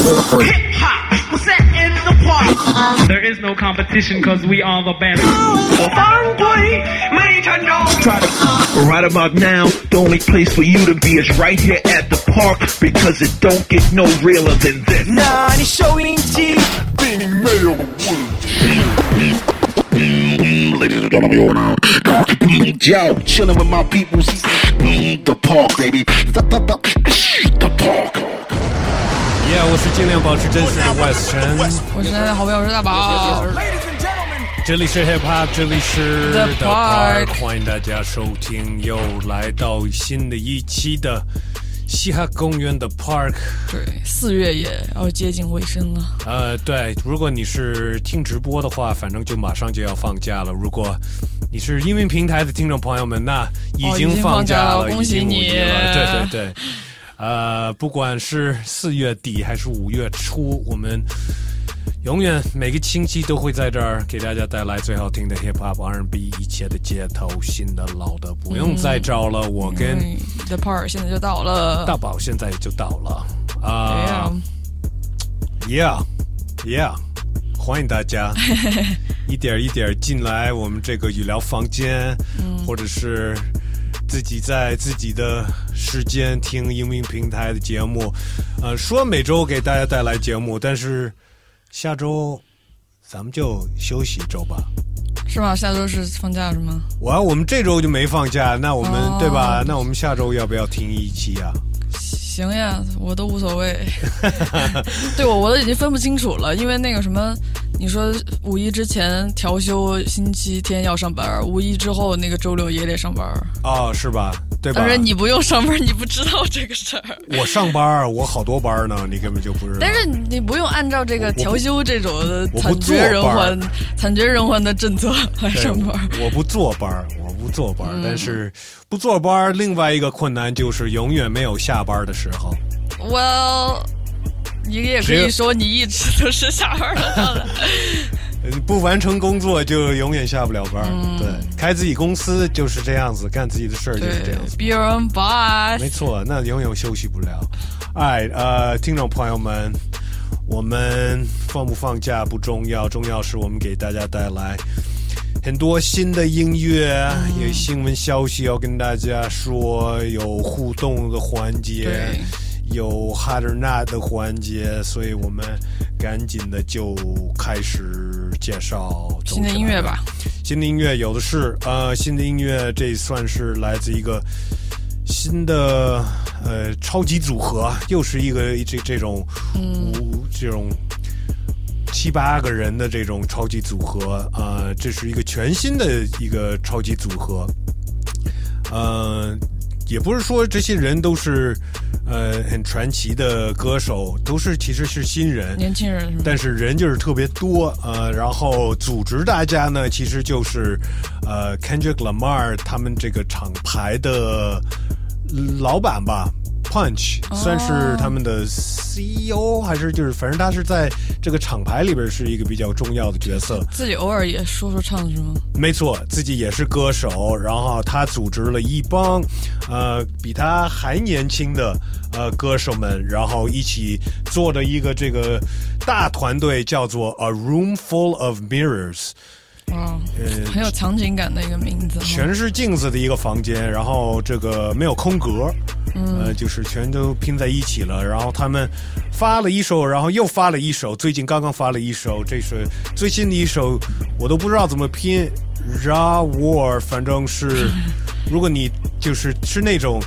Hip hop, we're. There is no competition because we are the best. Right about now, the only place for you to be is right here at the park because it don't get no realer than this. 나 아니 쇼인지 Ladies and gentlemen, you're chilling with my people. The park, baby. The park. 耶我是尽量保持真实的 West 陈，我是好朋友，我是大宝。这里是 Hip Hop，这里是 The Park 欢迎大家收听，又来到新的一期的嘻哈公园的 Park。对，四月也要接近尾声了。呃，对，如果你是听直播的话，反正就马上就要放假了。如果你是音频平台的听众朋友们，那已经放放假了，了恭喜你了对对对，呃，不管是四月底还是五月初，我们永远每个星期都会在这儿给大家带来最好听的 hip hop、R&B，一切的街头，新的老的不用再找了。我跟嗯，The Part 现在就到了。大宝现在就到了啊、呀 Yeah, yeah，欢迎大家 一点一点进来我们这个语聊房间，或者是自己在自己的时间听音频平台的节目。呃，说每周给大家带来节目，但是下周咱们就休息一周吧。是吗？下周是放假是吗？我我们这周就没放假，那我们、哦对吧？那我们下周要不要听一期啊？行呀，我都无所谓。对我，我都已经分不清楚了，因为那个什么，你说五一之前调休，星期天要上班，五一之后那个周六也得上班。哦，是吧？对吧？但是你不用上班，你不知道这个事儿。我上班，我好多班呢，你根本就不知道。但是你不用按照这个调休这种惨绝人寰、惨绝人寰的政策来上班。我不坐班，我不坐班，嗯但是不坐班，另外一个困难就是永远没有下班的时候。Well，你也可以说你一直都是下班的状态。呃不完成工作就永远下不了班对，开自己公司就是这样子，干自己的事儿就是这样子。，Be your own boss。没错，那永远休息不了。哎，呃，听众朋友们，我们放不放假不重要，重要是我们给大家带来很多新的音乐，嗯有新闻消息要跟大家说，有互动的环节对，有 hot or not 的环节，所以我们赶紧的就开始介绍新的音乐吧。新的音乐有的是，呃，新的音乐这算是来自一个新的呃超级组合，又是一个这这种五、这种七八个人的这种超级组合，呃，这是一个全新的一个超级组合，呃，也不是说这些人都是呃很传奇的歌手，都是其实是新人，年轻人？但是人就是特别多，呃，然后组织大家呢，其实就是，呃，Kendrick Lamar 他们这个厂牌的老板吧，Punch 哦算是他们的 CEO 还是就是，反正他是在这个厂牌里边是一个比较重要的角色。自己偶尔也说说唱是吗？没错，自己也是歌手，然后他组织了一帮，呃，比他还年轻的呃歌手们，然后一起做的一个这个大团队，叫做 A Room Full of Mirrors，哇，呃，很有场景感的一个名字。全是镜子的一个房间，然后这个没有空格，呃，就是全都拼在一起了。然后他们发了一首，然后又发了一首，最近刚刚发了一首，这是最新的一首，我都不知道怎么拼，Ra War，反正是，如果你就是是那种。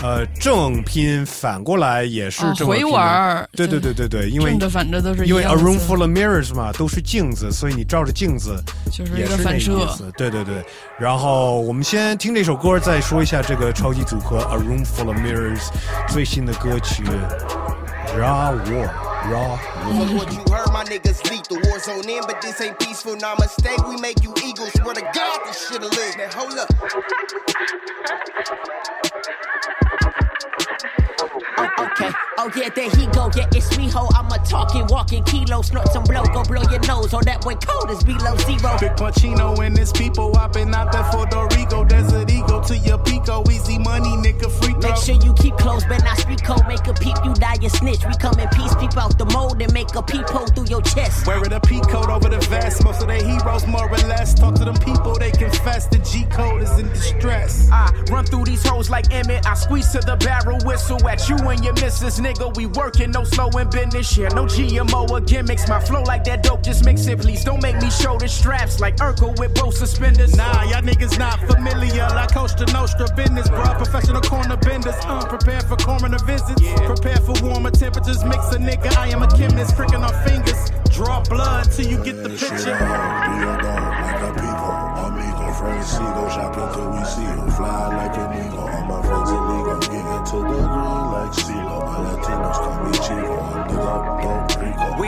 呃，正拼反过来也是哦回这么拼的玩儿对对对对对，因为反着都是因为 a room full of mirrors 嘛，都是镜子，所以你照着镜子就是一也是那个个反射意。思。对对对，然后我们先听这首歌，再说一下这个超级组合 A Room Full of Mirrors 最新的歌曲 Raw War Raw War。Fuck what you heard, my niggas lethal. War zone in, but this ain't peaceful. Nah, mistake, we make you eagles. Swear to God, this shit a live. Now hold up. Oh, okay. Oh, yeah, there he go. Yeah, it's me, ho. I'm a talking, walking kilo. Snort some blow, go blow your nose. Oh, that way cold is below zero. Big Pacino and his people hopping out there for Rico. Desert Eagle to your Pico. Easy money, nigga, free throw. Make sure you keep close, but not speak code, make a peep, you die a snitch. We come in peace, peep out the mold and make a peep hole through your chest. Wearing a P code over the vest. Most of their heroes, more or less. Talk to them people, they confess the G code is in distress. I run through these hoes like Emmett. I squeeze to the barrel, whistle at you and your missus, nigga. We working, no slowing business. Yeah, no GMO or gimmicks. My flow like that dope, just mix it, please. Don't make me show the straps like Urkel with both suspenders. Nah, y'all niggas not familiar. Like Costa Nostra business, bruh. Professional corner benders. Uh, Unprepared for coroner visits. Prepare for warmer temperatures. Mix a nigga. I am a chemist. Pricking our fingers. Draw blood till you get the picture. hard, do your dog like a people. Amigo, friends see, go shopping till we see you. Fly like an eagle. All my friends illegal. Get into the green like CeeLo. My Latinos call me Chico. I'm the GOAT.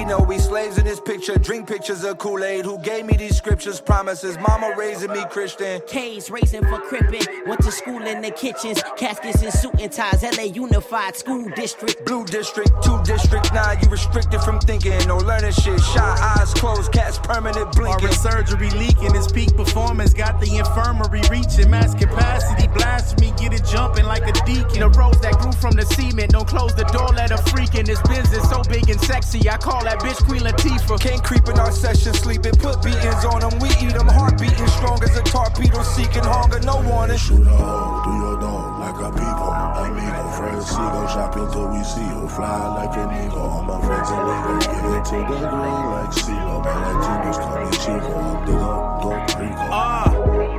We know we slaves in this picture. Drink pictures of Kool Aid. Who gave me these scriptures? Promises. Mama raising me Christian. K's raising for crippin'. Went to school in the kitchens. Caskets and suit and ties. LA Unified School District. Blue district, two district. Nah, you restricted from thinking or learning shit. Shot eyes closed, cats permanent blinking. Our surgery leaking. His peak performance got the infirmary reaching mass capacity. Blasphemy, get it jumping like a deacon. The rose that grew from the cement. Don't close the door, let her freak in. This business so big and sexy. I call that bitch Queen Latifah. Can't creep in our session, sleeping. Put beatings on them. We eat them. Heart beating strong as a torpedo. Seeking hunger, no warning. Shoot a hole, do your dog like a people. Amigo, friends see, go shopping till we see you. Fly like an eagle. All my friends illegal. Get into the green like CeeLo. My Latinos call me Chico. I'm the GOAT, don't Rico. Ah,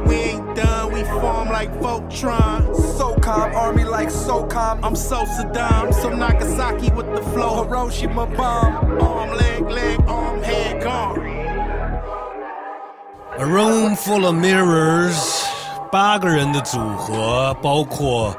we ain't done. We form like Voltron. So calm, army like so calm. I'm so Saddam, so Nagasaki with the flow. Hiroshima bomb. Arm, leg, leg, arm, head gone. A Room Full of Mirrors，八个人的组合，包括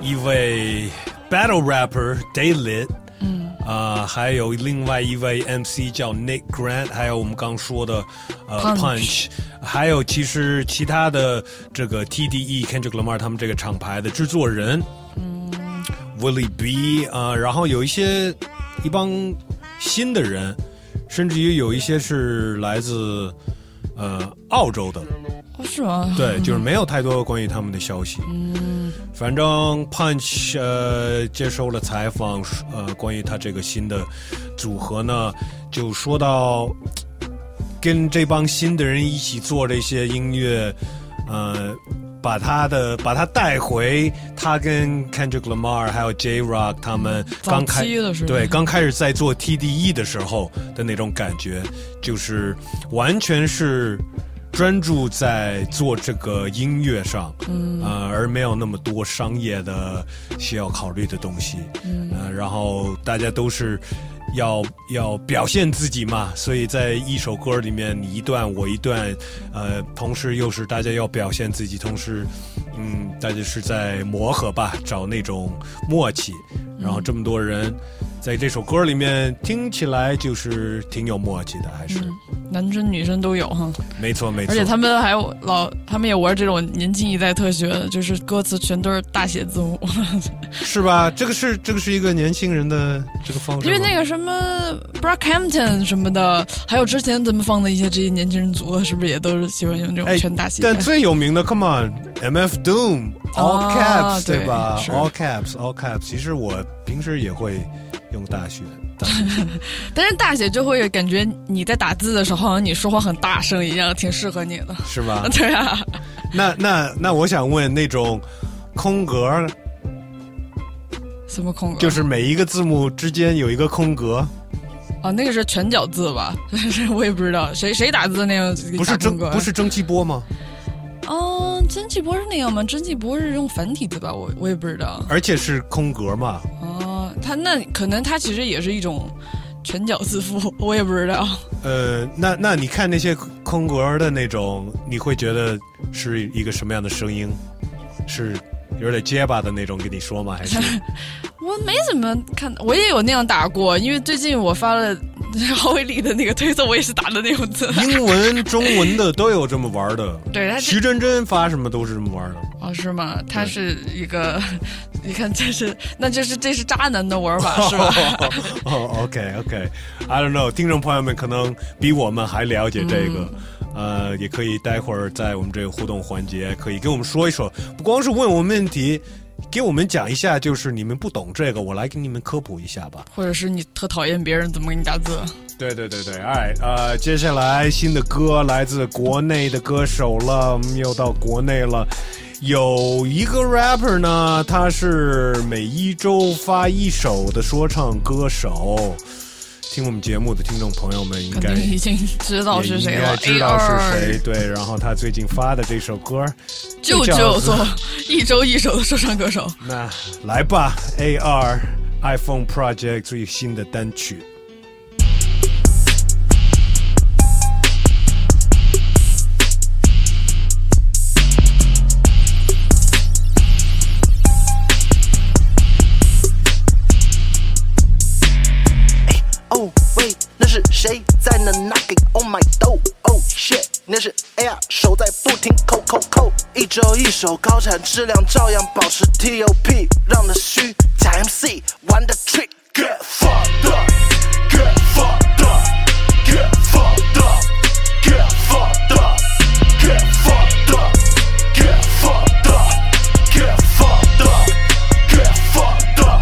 一位 battle rapper Daylit， 嗯，啊、还有另外一位 MC 叫 Nick Grant，还有我们刚说的呃 Punch 还有其实其他的这个 TDE Kendrick Lamar 他们这个厂牌的制作人，嗯，Willie B 啊、然后有一些一帮新的人，甚至于有一些是来自呃澳洲的，哦，是吗？对，就是没有太多关于他们的消息。嗯，反正 Punch 呃接受了采访，呃，关于他这个新的组合呢，就说到跟这帮新的人一起做这些音乐，呃。把他的把他带回他跟 Kendrick Lamar 还有 J Rock 他们刚开对刚开始在做 TDE 的时候的那种感觉，就是完全是专注在做这个音乐上，嗯，呃，而没有那么多商业的需要考虑的东西，嗯，呃，然后大家都是要要表现自己嘛，所以在一首歌里面你一段我一段，呃，同时又是大家要表现自己，同时，嗯，大家是在磨合吧，找那种默契，然后这么多人在这首歌里面听起来就是挺有默契的，还是、男生女生都有哈，没错没错，而且他们还有老，他们也玩这种年轻一代特学，就是歌词全都是大写字母，是吧？这个是这个是一个年轻人的这个方式，因为那个什么 Brockhampton 什么的，还有之前咱们放的一些这些年轻人组合，是不是也都是喜欢用这种哎全大写？但最有名的，Come on，MF Doom All 啊 Caps、对对吧是？All Caps All Caps，其实我平时也会用大写。大 写但是大写就会感觉你在打字的时候，好像你说话很大声一样，挺适合你的。是吧？对啊，那那那，我想问，那种空格，什么空格？就是每一个字母之间有一个空格，啊，那个是全角字吧？我也不知道谁谁打字那样不是蒸不是蒸汽波吗？哦，蒸汽波是那样吗？蒸汽波是用繁体字吧？我我也不知道。而且是空格嘛？哦，他那可能他其实也是一种拳脚自负，我也不知道。呃，那那你看那些空格的那种，你会觉得是一个什么样的声音？是有点结巴的那种跟你说吗？还是我没怎么看，我也有那样打过，因为最近我发了郝伟丽的那个推特，我也是打的那种字。英文、中文的都有这么玩的？对他徐真真发什么都是这么玩的。哦，是吗？他是一个，你看这是，那这是这是渣男的玩法是吧？哦，OK OK，I don't know，听众朋友们可能比我们还了解这个。呃，也可以待会儿在我们这个互动环节，可以跟我们说一说，不光是问我们问题，给我们讲一下，就是你们不懂这个，我来给你们科普一下吧。或者是你特讨厌别人怎么给你打字？对对对对，哎，呃，接下来新的歌来自国内的歌手了，我们又到国内了。有一个 rapper 呢，他是每一周发一首的说唱歌手。听我们节目的听众朋友们应该已经知道是谁也应该了。知道是谁。对，然后他最近发的这首歌就叫就做一周一首的说唱歌手。那来吧，AR iPhone Project 最新的单曲。那是 Air 手在不停扣扣扣，一周一首高产质量照样保持 TOP，让的虚假 MC 玩的 trick get fucked up，get fucked up，get fucked up，get fucked up，get fucked up，get fucked up，get fucked up，get fucked up。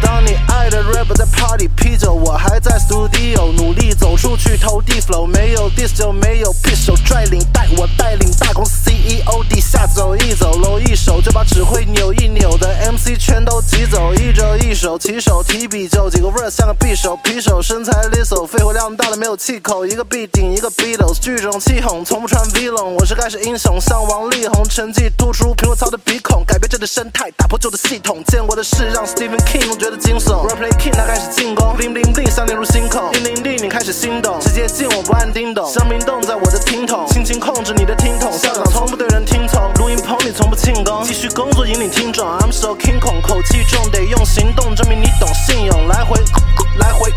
当你爱的 rapper 在 party 啤酒，我还在 studio 努力走出去投地 flow，没有 diss 就没有 peace，手拽领带我带领大公司 CEO 地下走一走，搂一手就把指挥扭一扭的 MC 全都挤走，一周一手起手提笔就几个 verse 像个匕首，匕首身材利索，肺活量大了没有气口，一个 beat 顶一个 Beatles，聚众气哄，从不穿 V 龙，我是盖世英雄，像王力宏，成绩突出，苹果操的鼻孔，改变这的生态，打破旧的系统，见过的事让 Stephen King 都觉得惊悚，Replay King 他开始进攻，bling bling 像进入心口，叮铃铃你开始心动，直接进我不按叮咚，香槟冻在我的听筒，轻轻控制你的听筒，校长从不对人听从，录音棚里从不庆功，继续工作引领听众，I'm so king 孔，口气重得用行动证明你懂信用，来回来回。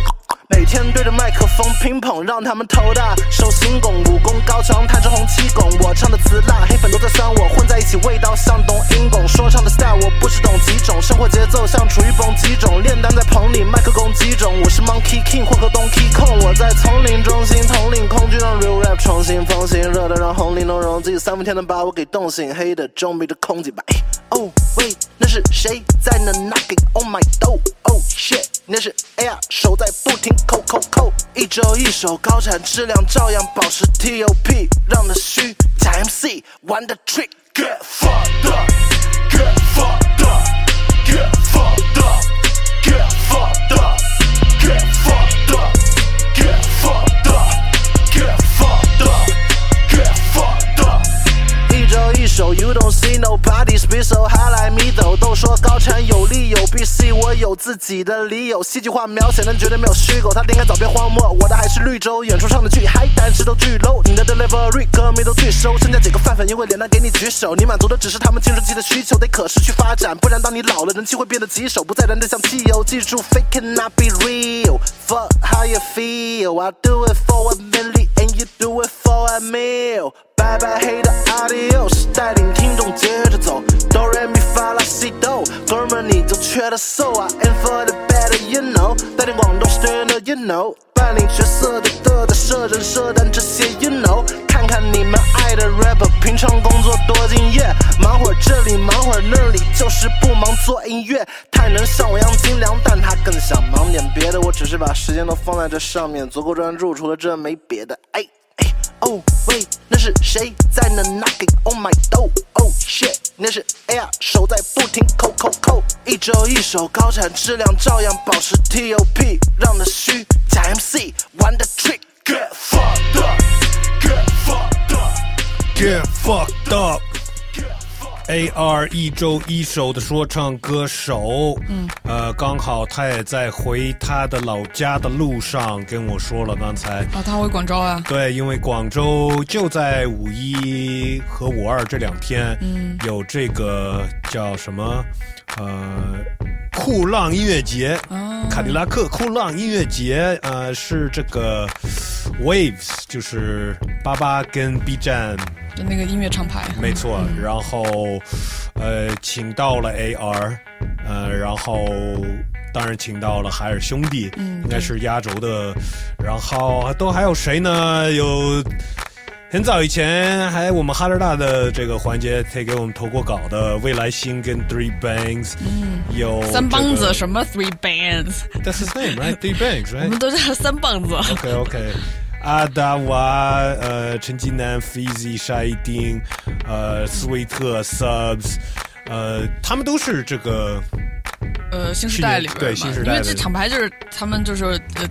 每天对着麦克风乒乓，让他们头大。手心拱，武功高强，弹着红七拱。我唱的词辣，黑粉都在酸我，混在一起味道像冬阴功。说唱的 style 我不知懂几种，生活节奏像处于蹦极种。炼丹在棚里，麦克攻击种。我是 Monkey King 混合 Donkey Kong，我在丛林中心统领空军，让 real rap 重新风行，热的让红玲珑融进，三伏天能把我给冻醒，黑的中比的空气吧。哦喂，那是谁在那 knocking on my door？Oh shit，那是 Air 手在不停扣扣扣，一周一首高产质量照样保持 TOP，让的虚假 MC 玩的 trick get fucked up，get fucked up，get fucked up，get fucked up，get fucked up，get fucked up，get fucked up，get fucked up。一周一首，You don't see nobody speak so 说高产有利有弊，C 我有自己的理由。戏剧化描写，但绝对没有虚构。他应该早变荒漠，我的还是绿洲。演出上的巨嗨，但是都巨 low。你的 delivery 歌迷都拒收，剩下几个饭粉因为脸蛋给你举手。你满足的只是他们青春期的需求，得可持续发展，不然当你老了，人气会变得棘手，不再燃得像汽油。记住，fake cannot be real。Fuck how you feel. I do it for a million and you do it for a meal. 拜拜黑的 adios，带领听众接着走。哆来咪发拉西哆，哥们你就缺的 so I am for the better you know，带领广东 straight the you know，扮演角色的的的设人设，但这些 you know，看看你们爱的 rapper，平常工作多敬业，忙会儿这里忙会儿那里，就是不忙做音乐。太能像我一样精良，但他更想忙点别的。我只是把时间都放在这上面，足够专注，除了这没别的。哎。Oh wait，，那是谁在那 knocking on my door？Oh shit，那是 Air 手在不停扣扣扣，一周一首高产质量照样保持 TOP，让那虚假 MC 玩的 trick get fucked up，get fucked up。Get fucked up。AR 一周一首的说唱歌手，嗯，呃，刚好他也在回他的老家的路上跟我说了，刚才啊，他回广州啊？对，因为广州就在五一和五二这两天，嗯，有这个叫什么，呃，酷浪音乐节，哦、卡迪拉克酷浪音乐节，呃，是这个 Waves，就是巴巴跟 B 站。就那个音乐厂牌，没错。嗯、然后，呃，请到了 AR，呃，然后当然请到了海尔兄弟，嗯，应该是压轴的。然后都还有谁呢？有很早以前还我们哈德大的这个环节，他给我们投过稿的未来星跟 Three Bangs，嗯，有三棒子什么 Three Bands，That's his name, right? Three Bangs, 我 right? 我们都叫他三棒子。OK OK，阿达娃、呃，陈金南、Fizi、沙一丁、呃，斯威特、Subs，呃，他们都是这个呃，新时代里边对嘛新时代的因为这厂牌就是他们就是呃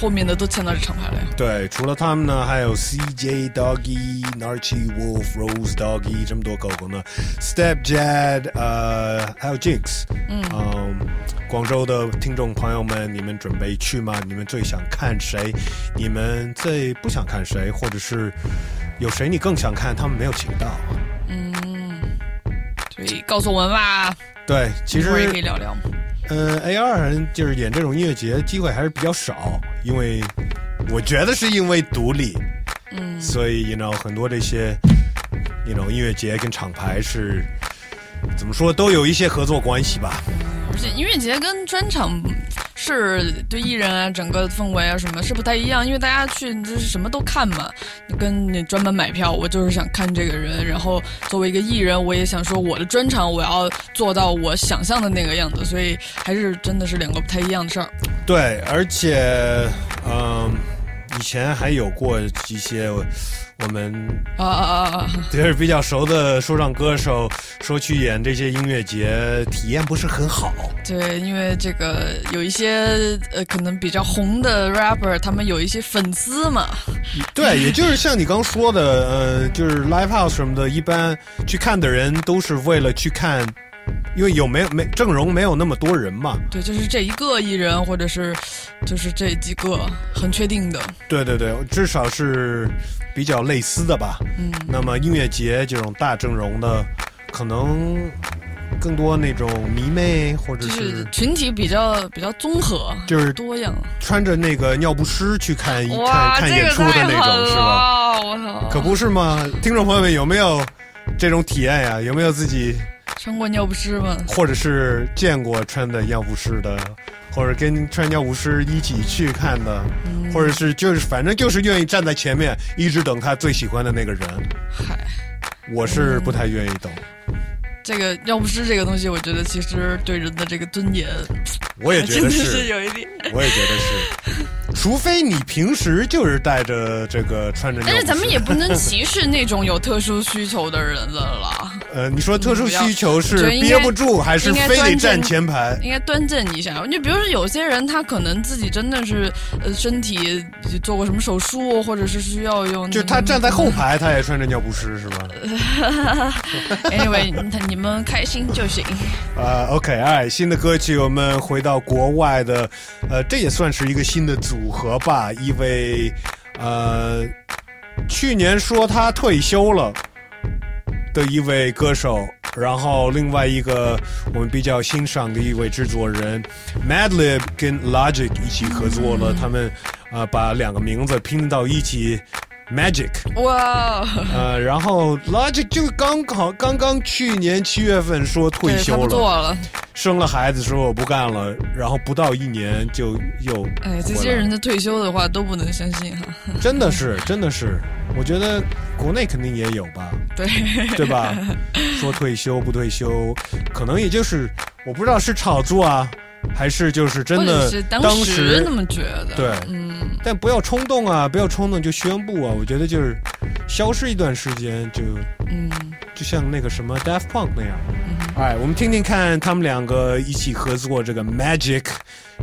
后面的都签到这厂牌了呀。对，除了他们呢，还有 CJ Doggy、Narchi Wolf、Rose Doggy 这么多狗狗呢，Step Jad，呃，还有 Jinx，嗯广州的听众朋友们，你们准备去吗？你们最想看谁？你们最不想看谁？或者是有谁你更想看？他们没有请到。嗯，所以告诉我们吧，对，其实也可以聊聊。呃，A 二就是演这种音乐节机会还是比较少，因为我觉得是因为独立，嗯，所以 you know 很多这些 you know 音乐节跟厂牌是怎么说都有一些合作关系吧。而且音乐节跟专场是对艺人啊、整个氛围啊什么是不太一样，因为大家去就是什么都看嘛。你跟你专门买票，我就是想看这个人，然后作为一个艺人，我也想说我的专场我要做到我想象的那个样子，所以还是真的是两个不太一样的事儿。对，而且嗯、以前还有过一些我们啊啊啊啊！就是比较熟的说唱歌手说去演这些音乐节体验不是很好。对，因为这个有一些呃可能比较红的 rapper，他们有一些粉丝嘛。对，也就是像你刚说的，呃，就是 live house 什么的，一般去看的人都是为了去看，因为有没有没阵容没有那么多人嘛。对，就是这一个艺人，或者是就是这几个很确定的。对对对，至少是比较类似的吧。嗯，那么音乐节这种大阵容的，可能更多那种迷妹或者是是群体比较比较综合，就是多样。穿着那个尿不湿去看一，看看演出的那种，是吧？了！我操，可不是吗？听众朋友们有没有这种体验呀？有没有自己穿过尿不湿吗？或者是见过穿的尿不湿的，或者跟穿尿不湿一起去看的，嗯或者是就是反正就是愿意站在前面一直等他最喜欢的那个人。嗨，我是不太愿意等，这个尿不湿这个东西，我觉得其实对人的这个尊严，我也觉得是 是有一点。我也觉得是，除非你平时就是带着这个穿着尿，但是咱们也不能歧视那种有特殊需求的人了啦。呃，你说特殊需求是憋不住，还是非得站前排？应该端正一下。就比如说，有些人他可能自己真的是呃身体做过什么手术，或者是需要用，就他站在后排，他也穿着尿不湿是吧？anyway，你你们开心就行。啊、o k 哎，新的歌曲，我们回到国外的，呃，这也算是一个新的组合吧。一位，呃，去年说他退休了的一位歌手，然后另外一个我们比较欣赏的一位制作人，Madlib 跟 Logic 一起合作了，他们啊、呃把两个名字拼到一起，Magic。哇，呃，然后 Logic 就刚好刚刚去年七月份说退休了，做了。生了孩子说我不干了，然后不到一年就又哎，这些人的退休的话都不能相信哈。真的是真的是，我觉得国内肯定也有吧，对 对吧？说退休不退休，可能也就是我不知道是炒作啊，还是就是真的当当时那么觉得。对，嗯，但不要冲动啊，不要冲动就宣布啊，我觉得就是消失一段时间就嗯，就像那个什么 Daft Punk 那样。哎、我们听听看他们两个一起合作这个 Magic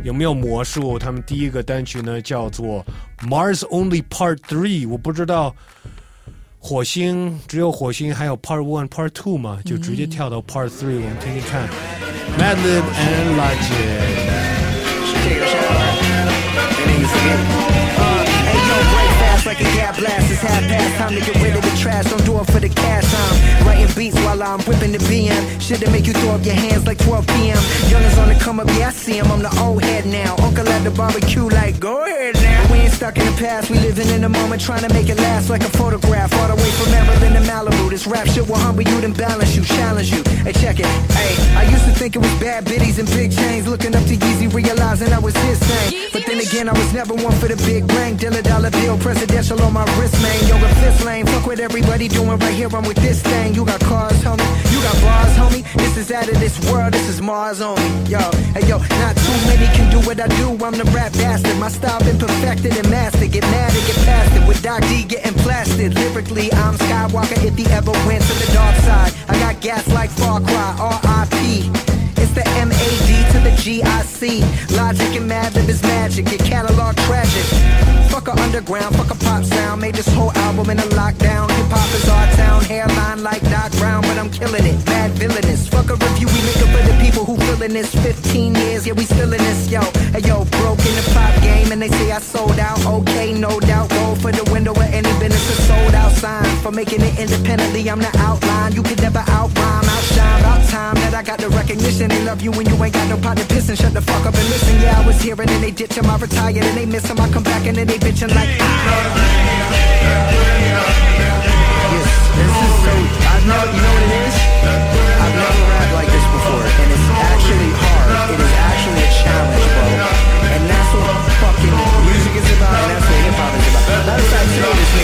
有没有魔术？他们第一个单曲呢叫做 Mars Only Part Three，我不知道火星只有火星还有 Part One、Part Two 嘛，就直接跳到 Part Three，、我们听听看 Madlib and Logic。Hey yo, break fast like a gap blast. It's half past. Time to get rid of the trash. Don't do it for the cash. I'm writing beats while I'm whipping the BM. Shit that make you throw up your hands like 12 p.m. Youngins on the come up, yeah, I see 'em. I'm the old head now. Uncle at the barbecue like, go ahead now. We ain't stuck in the past, we living in the moment, trying to make it last like a photograph. All the way from Maryland to Malibu. This rap shit will humble you, then balance you, challenge you. Hey, check it. Hey, I used to think it was bad biddies and big chains. Looking up to Yeezy, realizing I was his thing. But then again, I was never one for the big bang. Dilla dollar bill, presidential on my wrist, man. Yo, Yoga fifth lane, fuck what everybody doing right here. I'm with this thing. You got cars, homie. You got bars, homie. This is out of this world. This is Mars on me. Yo, hey yo, not too many can do what I do. I'm the rap bastard. My style been perfected and mastered. Get mad and get past it. With Doc D getting blasted. Lyrically, I'm Skywalker if he ever went to the dark side. I got gas like Far Cry. R.I.P. It's the M-A-D to the G-I-C. Logic and Madlib is magic. Your catalog tragic. Fuck a underground, fuck a pop sound. Made this whole album in a lockdown. Hip hop is our town. Hairline like Doc Brown, but I'm killing it. Mad villainous. Fuck a review, we make it for the people who feeling this. 15 years, yeah, we still in this, yo. Hey, yo, broke in the pop game, and they say I sold out. Okay, no doubt. Roll for the window of any business, For making it independently, I'm the outline. You could never outrhyme, outshine. About time that I got the recognition. They love you when you ain't got no pot to piss and shut the fuck up and listen. Yeah, I was here and they ditch him. I retired and they miss him. I come back and then they bitching like. Ah. Yes, this is so. I know, you know what it is? I've never rapped like this before, and it's actually hard. It is actually a challenge, bro. And that's what fucking music is about, and that's what hip hop is about. This.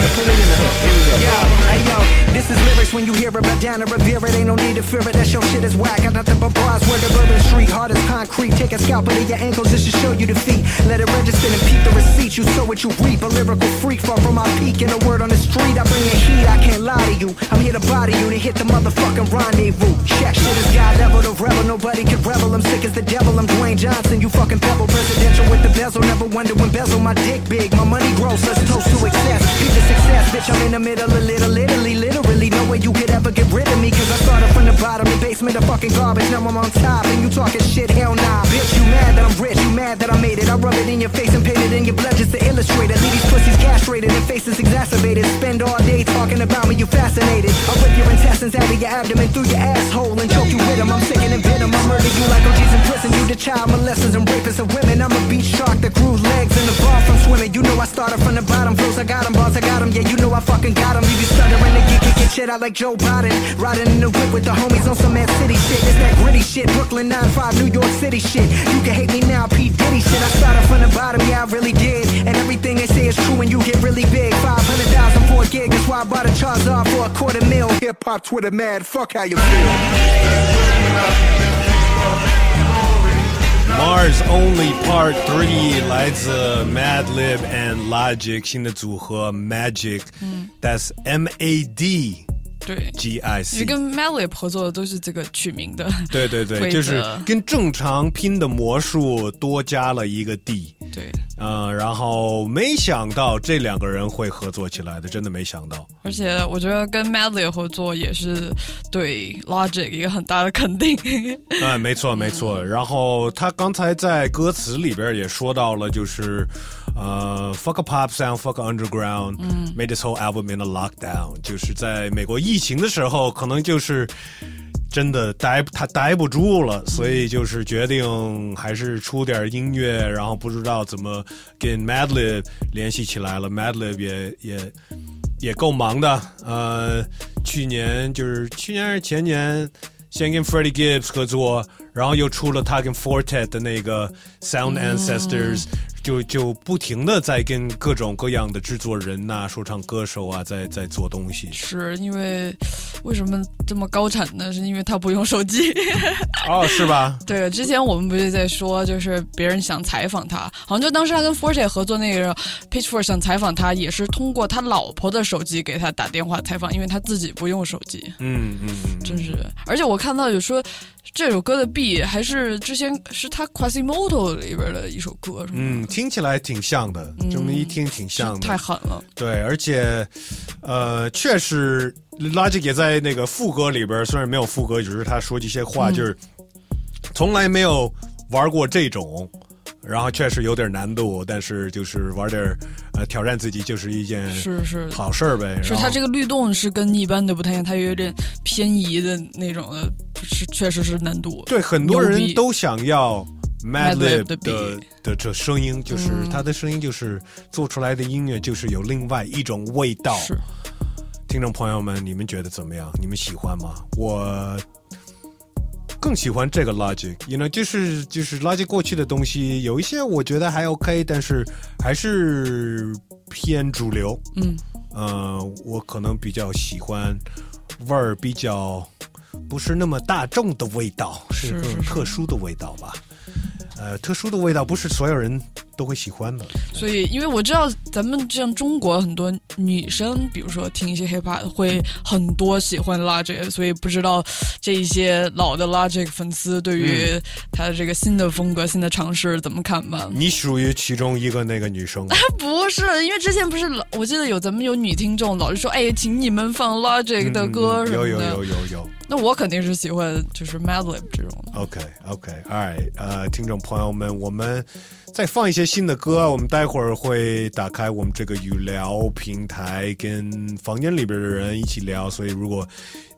Yo, hey yo, this is lyrics when you hear it, but down to revere it. Ain't no need to fear it. That your shit is whack. Got nothing but bars where the bourbon street hard as concrete. Take a scalpel to your ankles just to show you defeat. Let it register and peep the receipt. You sow what you reap. A lyrical freak far from my peak. And a word on the street, I bring the heat. I can't lie to you. I'm here to body you to hit the motherfucking rendezvous. Check shit is God level to rebel. Nobody can rebel. I'm sick as the devil. I'm Dwayne Johnson. You fucking pebble. Presidential with the bezel. Never wonder when bezel. My dick big. My money grows. Let's toast to excess. Beat the success. Bitch, I'm in the middle of little, literally, literally. No way you could ever get rid of me. Cause I started from the bottom. The basement of fucking garbage. Now I'm on top. And you talking shit. Hell nah. Bitch, you mad that I'm rich. You mad that I made it. I rub it in your face and paint it in your blood just to illustrate it. Leave these pussies castrated and faces exacerbated. Spend all day talking about me. You fascinated. I rip your intestines out of your abdomen through your asshole and choke you with them. I'm sick and venom. I murder you like OG's in prison. You the child molesters and rapists of women. I'm a beach shark that grew legs in the bar from swimming. You know I started from the bottom. Flows, I got 'em, balls, I got 'em. Yeah, you know I fucking got 'em. Leave you stuttering and get, get, get shit out like Joe Biden. Riding in the whip with the homies on some mad city shit. It's that gritty shit. Brooklyn 9-5, New York City shit. You can hate me now, P. Diddy shit. I started from the bottom, yeah, I really did. And everything they say is true when you get really big. 500,000 for a gig, that's why I bought a Charizard for a quarter mil. Hip hop Twitter mad, fuck how you feel. Mars Only Part Three 来自 Madlib and Logic 新的组合 Magic，嗯 That's M A D 对 G I 因 C 为。跟 Madlib 合作的都是这个取名的。对对对，规则就是跟正常拼的魔术多加了一个 D， 对，呃，然后没想到这两个人会合作起来的，真的没想到。而且我觉得跟 Madlib 合作也是对 Logic 一个很大的肯定。哎，没错没错。然后他刚才在歌词里边也说到了，就是呃，fuck a pop sound, fuck underground, 嗯 made this whole album in a lockdown，就是在美国疫情的时候，可能就是。真的待他待不住了，所以就是决定还是出点音乐，然后不知道怎么跟 Madlib 联系起来了。Madlib 也也也够忙的，呃，去年就是去年还是前年，先跟 Freddie Gibbs 合作，然后又出了他跟 Fortet 的那个 Sound Ancestors，、就就不停的在跟各种各样的制作人呐、说唱歌手啊，在在做东西。是因为为什么这么高产呢？是因为他不用手机。哦，是吧？对，之前我们不是在说，就是别人想采访他，好像就当时他跟 Forte 合作那个 Pitchfork 想采访他，也是通过他老婆的手机给他打电话采访，因为他自己不用手机。嗯嗯嗯，真是，而且我看到有说这首歌的 B 还是之前是他 Quasimodo 里边的一首歌，是吗？嗯，听起来挺像的，这么一听挺像的，太狠了。对，而且，呃，确实，Logic 也在那个副歌里边，虽然没有副歌，只是他说这些话，嗯就是从来没有玩过这种，然后确实有点难度，但是就是玩点呃挑战自己，就是一件是是好事儿呗。是它这个律动是跟一般的不太一样，它有点偏移的那种的，是确实是难度。对很多人都想要 Madlib Madlib 的的的这声音，就是他的声音，就是做出来的音乐，就是有另外一种味道。是，听众朋友们，你们觉得怎么样？你们喜欢吗？我更喜欢这个 Logic，you know，就是就是 Logic 过去的东西，有一些我觉得还 OK，但是还是偏主流。嗯，呃，我可能比较喜欢味儿比较不是那么大众的味道，是是更是特殊的味道吧。呃，特殊的味道不是所有人都会喜欢的。所以因为我知道咱们像中国很多女生，比如说听一些 hiphop 会很多喜欢 Logic，所以不知道这一些老的 Logic 粉丝对于他的这个新的风格、新的尝试怎么看吧？你属于其中一个那个女生吗？不是，因为之前不是老，我记得有咱们有女听众老是说，哎，请你们放 Logic 的歌什么的。嗯有有有有有。那我肯定是喜欢就是 Madlib 这种的。OK OK，All right，呃，听众朋友们，我们再放一些新的歌，我们待会儿会打开我们这个语聊平台，跟房间里边的人一起聊。所以，如果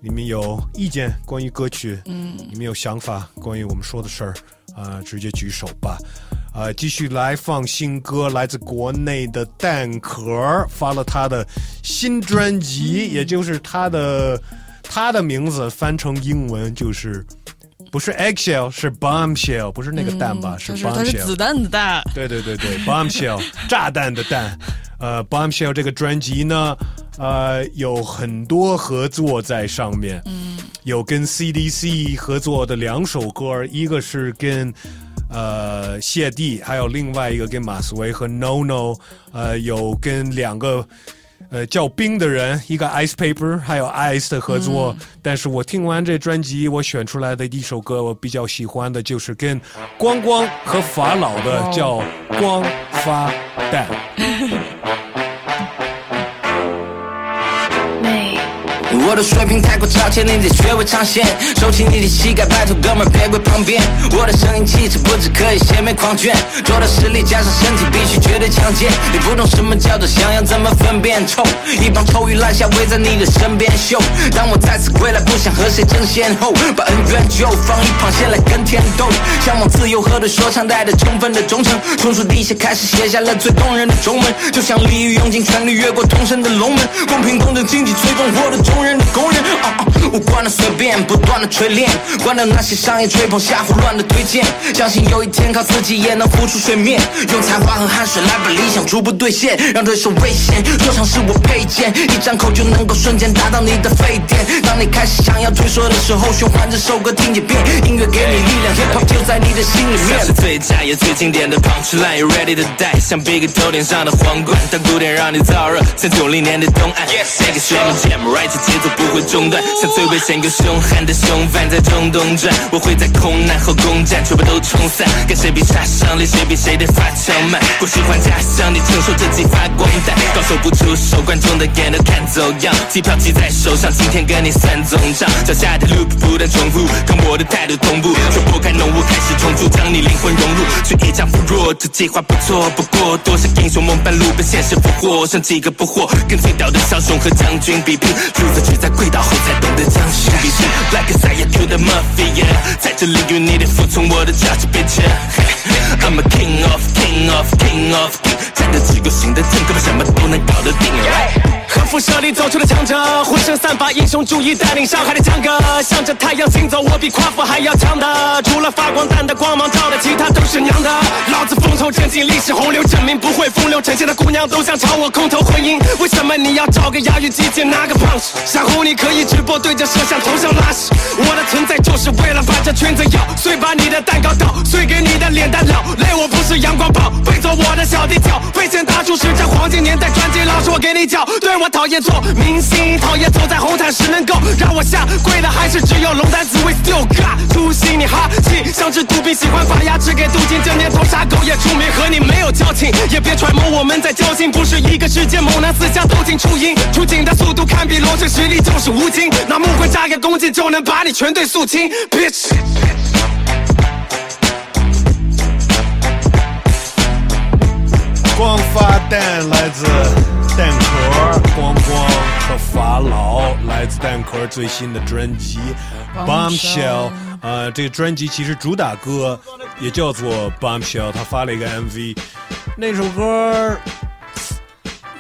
你们有意见关于歌曲，嗯，你们有想法关于我们说的事儿，啊、直接举手吧。啊、继续来放新歌，来自国内的蛋壳发了他的新专辑，也就是他的他的名字翻成英文就是不是 eggshell 是 bombshell，不是那个蛋吧？是嗯是 bombshell。它是子弹的弹。对对对对，bombshell 炸弹的弹。呃，bombshell 这个专辑呢，呃，有很多合作在上面。嗯，有跟 CDC 合作的两首歌，一个是跟呃谢帝，还有另外一个跟马思唯和 No No，呃，有跟两个。呃，叫冰的人，一个 Ice Paper，还有 Ice 的合作。但是我听完这专辑，我选出来的一首歌，我比较喜欢的就是跟光光和法老的，叫《光发蛋》。我的水平太过超前，你得学会尝鲜。收起你的膝盖，拜托哥们别跪旁边。我的声音气质不止可以邪魅狂狷，做到实力加上身体必须绝对强健。你不懂什么叫做想要怎么分辨臭，一帮臭鱼烂虾围在你的身边秀。当我再次归来，不想和谁争先后，把恩怨就放一旁，先来跟天斗。向往自由和对说唱带着充分的忠诚，从树底下开始写下了最动人的中文，就像鲤鱼用尽全力越过通身的龙门，公平公正经济吹动我的众人的工人。啊啊，我管他随便，不断的锤炼，关掉那些商业吹捧瞎胡乱的推荐，相信有一天靠自己也能浮出水面，用才华和汗水来把理想逐步兑现，让对手危险。说唱是我配件，一张口就能够瞬间达到你的沸点。当你开始想要退缩的时候，循环这首歌听几遍，音乐给你力量，hip hop 就在你的心里面。是最炸也最经典的 punchline you ready to die，像 Big 头顶上的皇冠，当古典让你燥热，像九零年的东岸。这个旋律 jam right，这节奏都不会中断，像最危险又凶悍的凶犯在中东转，我会在空难后攻占，全部都冲散，跟谁比杀伤力，谁比谁的发枪慢，不喜欢假象，你承受这几发光弹，高手不出手，观众的眼都看走样，机票记在手上，今天跟你算总账，脚下的 loop 不断重复，跟我的态度同步，就拨开浓雾开始重铸，将你灵魂融入，去一场不弱，这计划不错，不过多少英雄梦半路被现实俘获，剩几个不惑，跟最屌的枭雄和将军比拼，在跪倒后才懂得将心比心，like a Saya Q 的 mafia，在这领域你得服从我的 judge bitch。I'm a king of king of king of king，站得直又行得正，根本什么都能搞得定。和辐射里走出的强者，浑身散发英雄主义，带领上海的江哥，向着太阳行走，我比夸父还要强的。除了发光弹的光芒照的，其他都是娘的。老子风头正劲，历史洪流证明不会风流成性的姑娘都想朝我空投婚姻，为什么你要找个押韵机器拿个 punch？想红你可以直播对着摄像头上拉屎，我的存在就是为了把这圈子咬碎，把你的蛋糕捣碎，给你的脸蛋老累。我不是阳光宝，背走我的小弟脚，被钱打出是这黄金年代专辑，老师我给你讲，对我讨厌做明星，讨厌走在红毯时能够让我下跪的，还是只有龙丹紫薇 still got 粗心，你哈气像只毒品，喜欢把牙齿给镀金，这年头杀狗也出名，和你没有交情，也别揣摩我们在交心，不是一个世界，猛男四下都进出营，出警的速度堪比罗振，实力就是无情，拿木棍扎个弓箭就能把你全队肃清，bitch。光发蛋来自蛋壳，光光和法老来自蛋壳最新的专辑《Bombshell》。呃，这个专辑其实主打歌也叫做 Bombshell，他发了一个 MV，那首歌，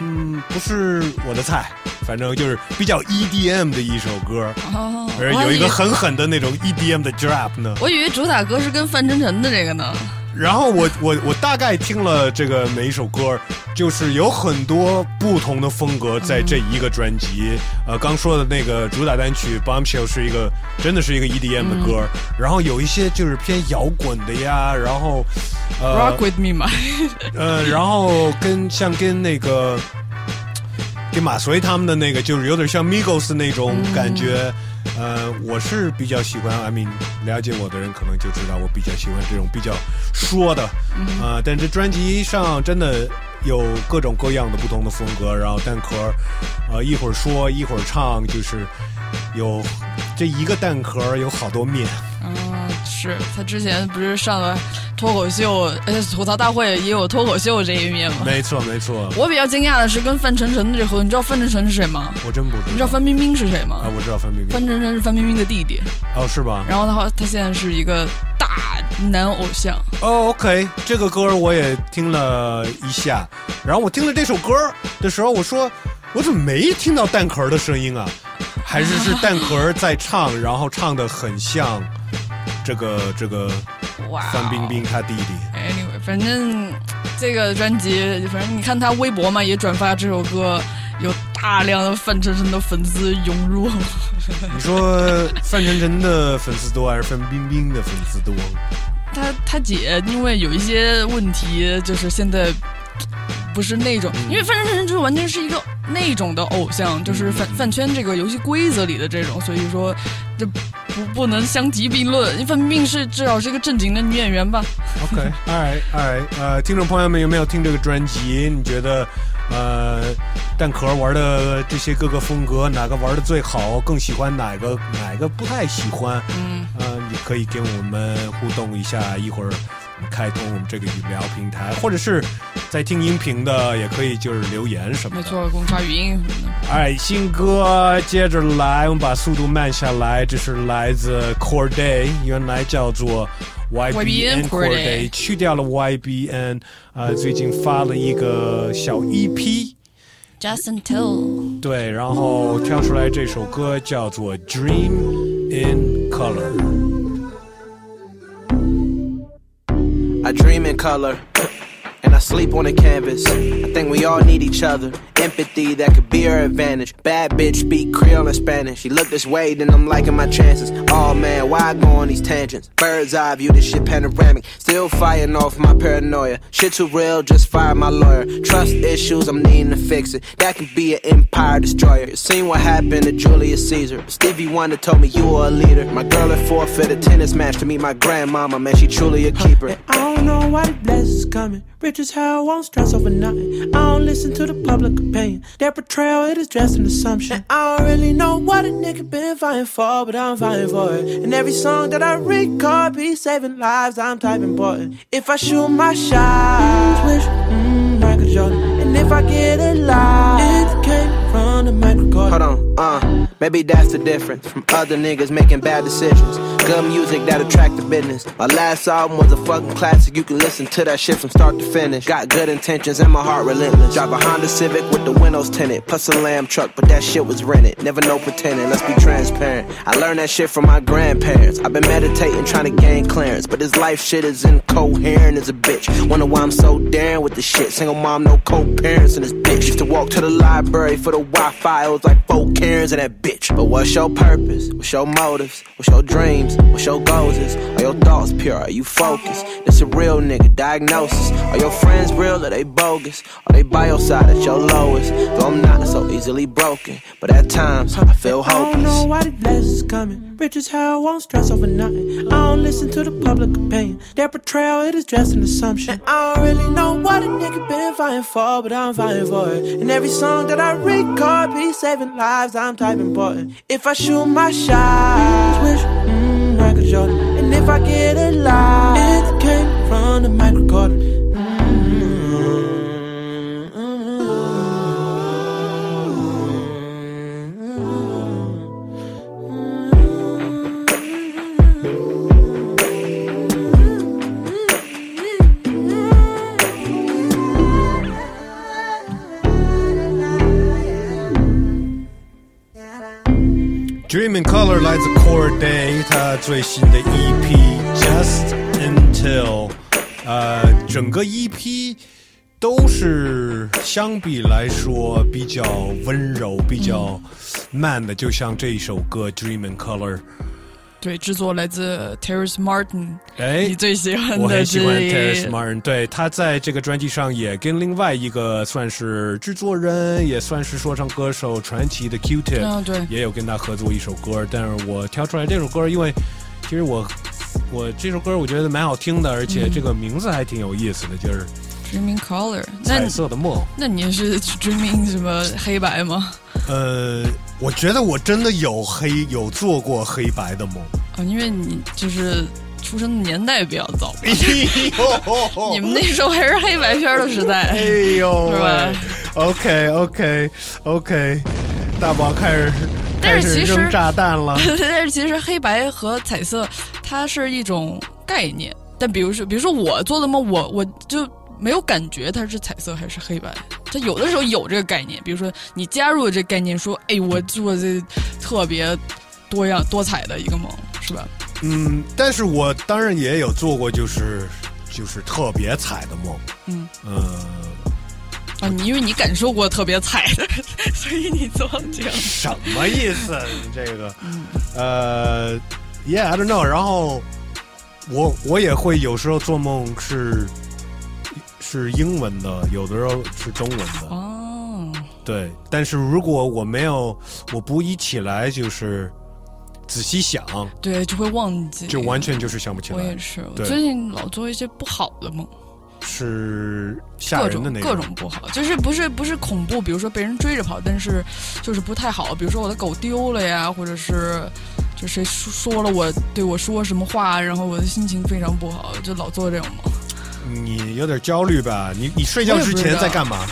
嗯，不是我的菜，反正就是比较 EDM 的一首歌，哦而有一个狠狠的那种 EDM 的 drop 呢。我以为主打歌是跟范丞丞的这个呢。然后我我我大概听了这个每一首歌，就是有很多不同的风格在这一个专辑。呃，刚说的那个主打单曲《Bombshell》是一个真的是一个 EDM 的歌，然后有一些就是偏摇滚的呀，然后呃 Rock with me 嘛，呃，然后跟像跟那个跟马随他们的那个，就是有点像 Migos 那种感觉。呃，我是比较喜欢，I mean，了解我的人可能就知道我比较喜欢这种比较说的，啊、但这专辑上真的有各种各样的不同的风格，然后蛋壳，呃，一会儿说一会儿唱，就是有这一个蛋壳有好多面。嗯，是他之前不是上了脱口秀，而且吐槽大会也有脱口秀这一面吗？没错，没错。我比较惊讶的是跟范丞丞的这合作，你知道范丞丞是谁吗？我真不知道。你知道范冰冰是谁吗？啊，我知道范冰冰。范丞丞是范冰冰的弟弟，哦，是吧？然后的话他现在是一个大男偶像。哦，OK，这个歌我也听了一下，然后我听了这首歌的时候，我说我怎么没听到蛋壳的声音啊？还是是蛋壳在唱，然后唱的很像这个这个范冰冰她弟弟。Anyway，反正这个专辑，反正你看他微博嘛，也转发这首歌，有大量的范丞丞的粉丝涌入。你说范丞丞的粉丝多还是范冰冰的粉丝多？他他姐因为有一些问题，就是现在不是那种，因为范丞丞就是完全是一个那种的偶像，就是饭饭圈这个游戏规则里的这种，所以说这不不能相提并论。因为范冰冰是至少是一个正经的女演员吧。OK，哎哎，呃，听众朋友们有没有听这个专辑？你觉得，呃，蛋壳玩的这些各个风格，哪个玩的最好？更喜欢哪个？哪个不太喜欢？嗯，呃，你可以跟我们互动一下，一会儿我们开通我们这个语聊平台，或者是在听音频的，也可以就是留言什么的。没错，公刷语音什么的。哎，新歌接着来，我们把速度慢下来。这是来自 Corday，原来叫做 YBN Corday Corday，去掉了 YBN，呃，最近发了一个小 EP，Justin Till，对，然后跳出来这首歌叫做 Dream in Color。I dream in color. I sleep on a canvas. I think we all need each other. Empathy that could be our advantage. Bad bitch speak Creole and Spanish. She look this way, then I'm liking my chances. Oh man, why I go on these tangents? Bird's eye view, this shit panoramic. Still fighting off my paranoia. Shit too real, just fire my lawyer. Trust issues, I'm needing to fix it. That can be an empire destroyer. You seen what happened to Julius Caesar. Stevie Wonder told me you were a leader. My girl had forfeit a tennis match to meet my grandmama. Man, she truly a keeper. I don't know why the blessings coming. Rich as hell, won't stress over nothing. I don't listen to the public opinion. Their portrayal, it is just an assumption. And I don't really know what a nigga been fighting for, but I'm fighting for it. And every song that I record be saving lives, I'm type important. If I shoot my shot, wish, mm, Michael Jordan. And if I get it live, it came from the microcord. Hold on, uh, maybe that's the difference from other niggas making bad decisions. Good music that attract the business. My last album was a fucking classic. You can listen to that shit from start to finish. Got good intentions and my heart relentless. Drive a Honda Civic with the windows tinted, plus a lamb truck, but that shit was rented. Never no pretending. Let's be transparent. I learned that shit from my grandparents. I've been meditating, trying to gain clearance, but this life shit is incoherent as a bitch. Wonder why I'm so daring with the shit. Single mom, no co-parents in this bitch. Used to walk to the library for the Wi-Fi. It was like four Karens and that bitch. But what's your purpose? What's your motives? What's your dreams? What's your goals? Is? Are your thoughts pure? Are you focused? This a real nigga diagnosis. Are your friends real or they bogus? Are they by your side at your lowest? Though I'm not so easily broken, but at times I feel hopeless. I don't know why the blessings coming. Rich as hell, won't stress over nothing. I don't listen to the public opinion. Their portrayal, it is just an assumption. And I don't really know what a nigga been fighting for, but I'm fighting for it. And every song that I record be saving lives, I'm type If I shoot my shot, wish, mm, Michael Jordan. And if I get it live, it came from the microcord. Dream in Color 来自 Core Day，他最新的 EP Just Until，呃，整个 EP 都是相比来说比较温柔、比较慢的，就像这一首歌 Dream in Color。对，制作来自 Terrace Martin，哎，你最喜欢我的很喜欢 Terrace Martin，对他在这个专辑上也跟另外一个算是制作人，也算是说唱歌手传奇的 Q-Tip，、啊对也有跟他合作一首歌。但是我挑出来这首歌，因为其实我我这首歌我觉得蛮好听的，而且嗯这个名字还挺有意思的，就是 Dreaming Color，那彩色的梦。那你是 Dreaming 什么黑白吗？呃，我觉得我真的有黑有做过黑白的梦。啊，因为你就是出生的年代比较早，哎 你们那时候还是黑白片的时代，哎呦是吧喂？，OK OK OK，大宝开始开始但是其实扔炸弹了。但是其实黑白和彩色它是一种概念，但比如说，比如说我做的梦，我我就没有感觉它是彩色还是黑白。它有的时候有这个概念，比如说你加入了这概念，说，哎，我做这特别多样多彩的一个梦，是吧？嗯，但是我当然也有做过，就是就是特别彩的梦。嗯呃，啊，你因为你感受过特别彩的，所以你做这样。什么意思？你这个，呃，Yeah，I don't know。然后我我也会有时候做梦是是英文的，有的时候是中文的。哦，对，但是如果我没有，我不一起来，就是仔细想，对，就会忘记，就完全就是想不起来。我也是，我最近老做一些不好的梦。是吓人的那种各种不好，就是不是不是恐怖，比如说被人追着跑，但是就是不太好，比如说我的狗丢了呀，或者是就谁说说了我对我说什么话，然后我的心情非常不好，就老做这种梦，你有点焦虑吧？你你睡觉之前在干嘛？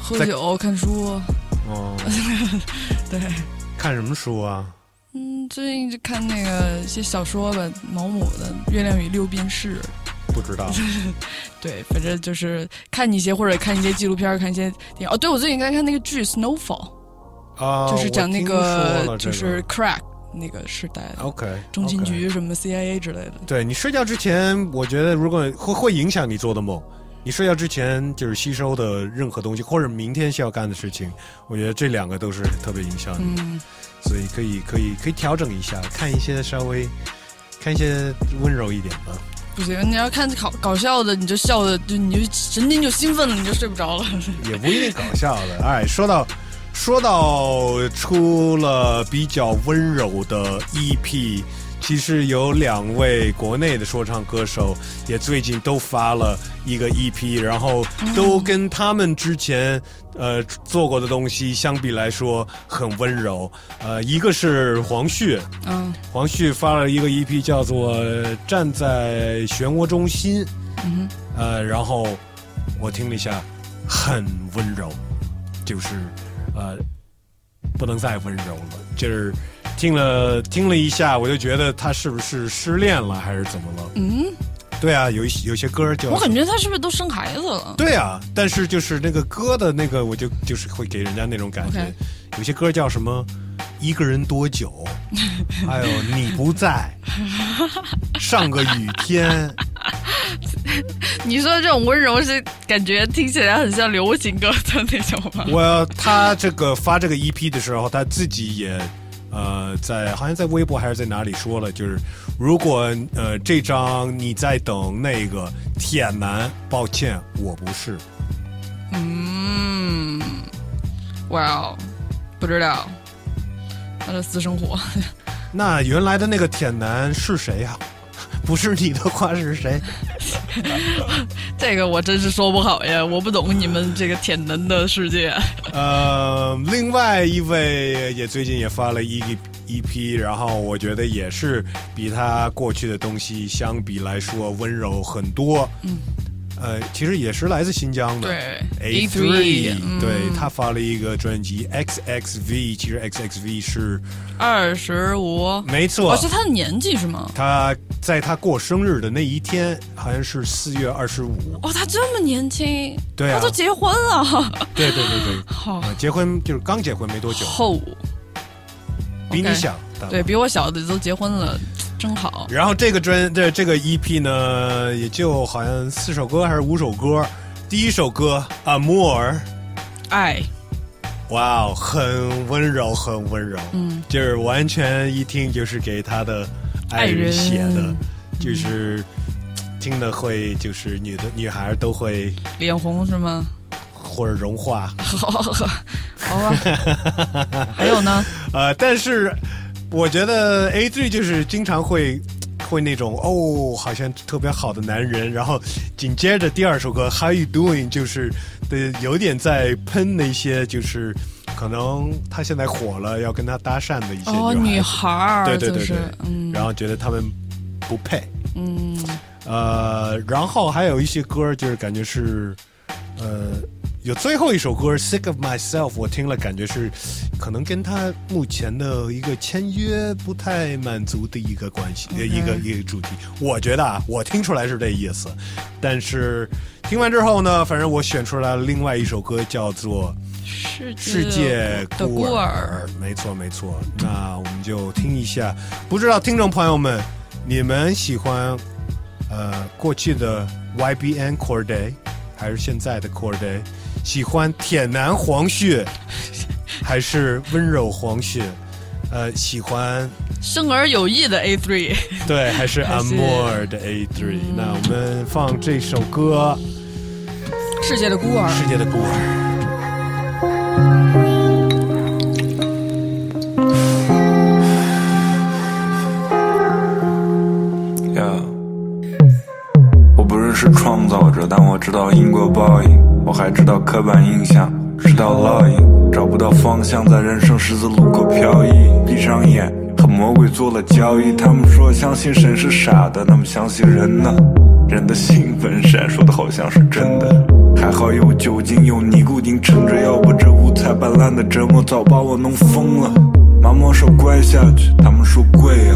喝酒、看书，哦，对，看什么书啊？嗯，最近就看那个一些小说吧，毛姆的《月亮与六便士》。不知道。对，反正就是看一些或者看一些纪录片，看一些电影。哦，对，我最近在看那个剧《Snowfall》，啊，就是讲那个就是 crack 那个时代的 OK 中情局什么 CIA 之类的。对你睡觉之前，我觉得如果会会影响你做的梦。你睡觉之前就是吸收的任何东西，或者明天需要干的事情，我觉得这两个都是特别影响你，嗯，所以可以可以可以调整一下，看一些稍微看一些温柔一点的。不行，你要看搞搞笑的，你就笑的就你就神经就兴奋了，你就睡不着了。也不一定搞笑的。哎，说到说到出了比较温柔的 EP，其实有两位国内的说唱歌手也最近都发了一个 EP，然后都跟他们之前呃做过的东西相比来说很温柔。呃，一个是黄旭，嗯黄旭发了一个 EP 叫做《站在漩涡中心》。嗯呃，然后我听了一下，很温柔，就是呃，不能再温柔了。就是听了听了一下，我就觉得他是不是失恋了，还是怎么了？嗯，对啊，有一有些歌叫我感觉他是不是都生孩子了？对啊，但是就是那个歌的那个，我就就是会给人家那种感觉。有些歌叫什么“一个人多久”，还有“你不在”，上个雨天。你说这种温柔是感觉听起来很像流行歌的那种吗？我他这个发这个 EP 的时候，他自己也呃在好像在微博还是在哪里说了，就是如果呃这张你在等那个铁男，抱歉我不是。嗯，哇哦，不知道他的私生活。那原来的那个铁男是谁呀、不是你的话是谁？这个我真是说不好呀，我不懂你们这个舔能的世界。呃，另外一位也最近也发了一一批然后我觉得也是比他过去的东西相比来说温柔很多。嗯，呃，其实也是来自新疆的。对 A Three，嗯对他发了一个专辑 XXV，其实 XXV 是二十五，没错哦，是他的年纪是吗？他在他过生日的那一天，好像是四月二十五。哦，他这么年轻，对啊他都结婚了，对对对对，好呃结婚就是刚结婚没多久。后比你小。对比我小的都结婚了，真好。然后这个专这这个 EP 呢，也就好像四首歌还是五首歌。第一首歌《Amour》，爱，哇哦，很温柔，很温柔，嗯，就是完全一听就是给他的爱爱人人写的，就是听的会就是女的女孩都会脸红是吗？或者融化。好，好吧。还有呢？呃，但是我觉得 A three 就是经常会会那种哦，好像特别好的男人，然后紧接着第二首歌 How You Doing 就是对有点在喷那些就是可能他现在火了要跟他搭讪的一些哦，女女孩儿，对对对对就是，嗯，然后觉得他们不配。嗯，呃，然后还有一些歌就是感觉是，呃，有最后一首歌《Sick of Myself》，我听了感觉是，可能跟他目前的一个签约不太满足的一个关系一个一个主题。我觉得啊，我听出来是这意思，但是听完之后呢，反正我选出来了另外一首歌，叫做世《世界孤孤儿儿》。没错没错，那我们就听一下。不知道听众朋友们，你们喜欢呃过去的 YBN Core Day 还是现在的 Core Day？喜欢铁男黄血还是温柔黄血？呃，喜欢生而有意的 A three，对还是还是 Amour 的 A Three？、那我们放这首歌世界的孤儿，《世界的孤儿》。到刻板印象，直到烙印，找不到方向，在人生十字路口漂移。闭上眼，和魔鬼做了交易。他们说相信神是傻的，那么相信人呢？人的兴奋闪烁的好像是真的。还好有酒精，有尼古丁撑着，要不这五彩斑斓的折磨早把我弄疯了。妈妈说乖下去，他们说贵呀、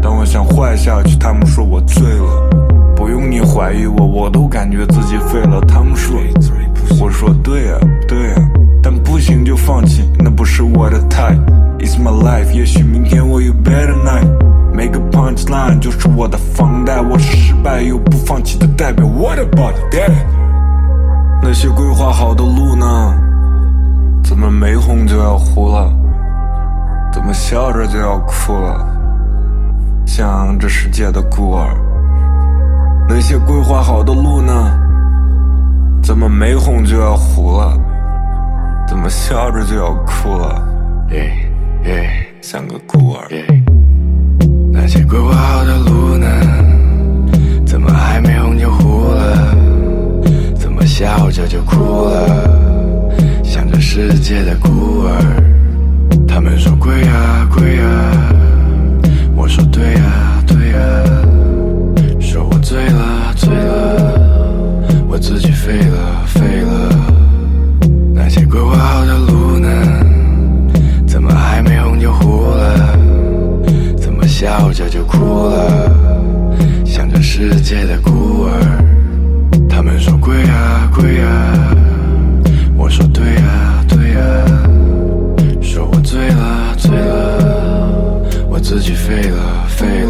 当我想坏下去，他们说我醉了。不用你怀疑我，我都感觉自己废了。他们说，我说对呀、对呀、但不行就放弃，那不是我的菜。It's my life，也许明天我有 better night。每个 punchline 就是我的房贷，我是失败又不放弃的代表。What about that？那些规划好的路呢？怎么没红就要糊了？怎么笑着就要哭了？像这世界的孤儿。那些规划好的路呢？怎么没红就要糊了？怎么笑着就要哭了？耶耶，像个孤儿。那些规划好的路呢？怎么还没红就糊了？怎么笑着就哭了？像这世界的孤儿。他们说贵呀贵呀，我说对呀对呀，说我醉了醉了，我自己废了废了。那些规划好的路呢？怎么还没红就糊了？怎么笑着就哭了？像这世界的孤儿。他们说贵啊贵啊，我说对啊对啊，说我醉了醉了，我自己废了废了。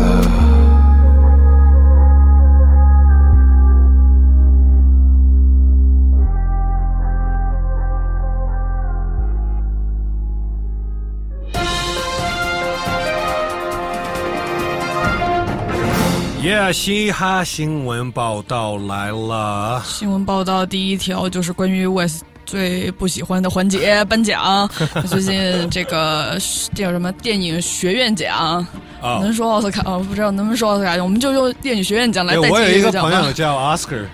嘻哈新闻报道来了。新闻报道第一条就是关于 West 最不喜欢的环节 颁奖。最近这个叫什么电影学院奖，啊能说奥斯卡我？不知道能不能说奥斯卡，我们就用电影学院奖来哎代替我有一个朋友叫 Oscar，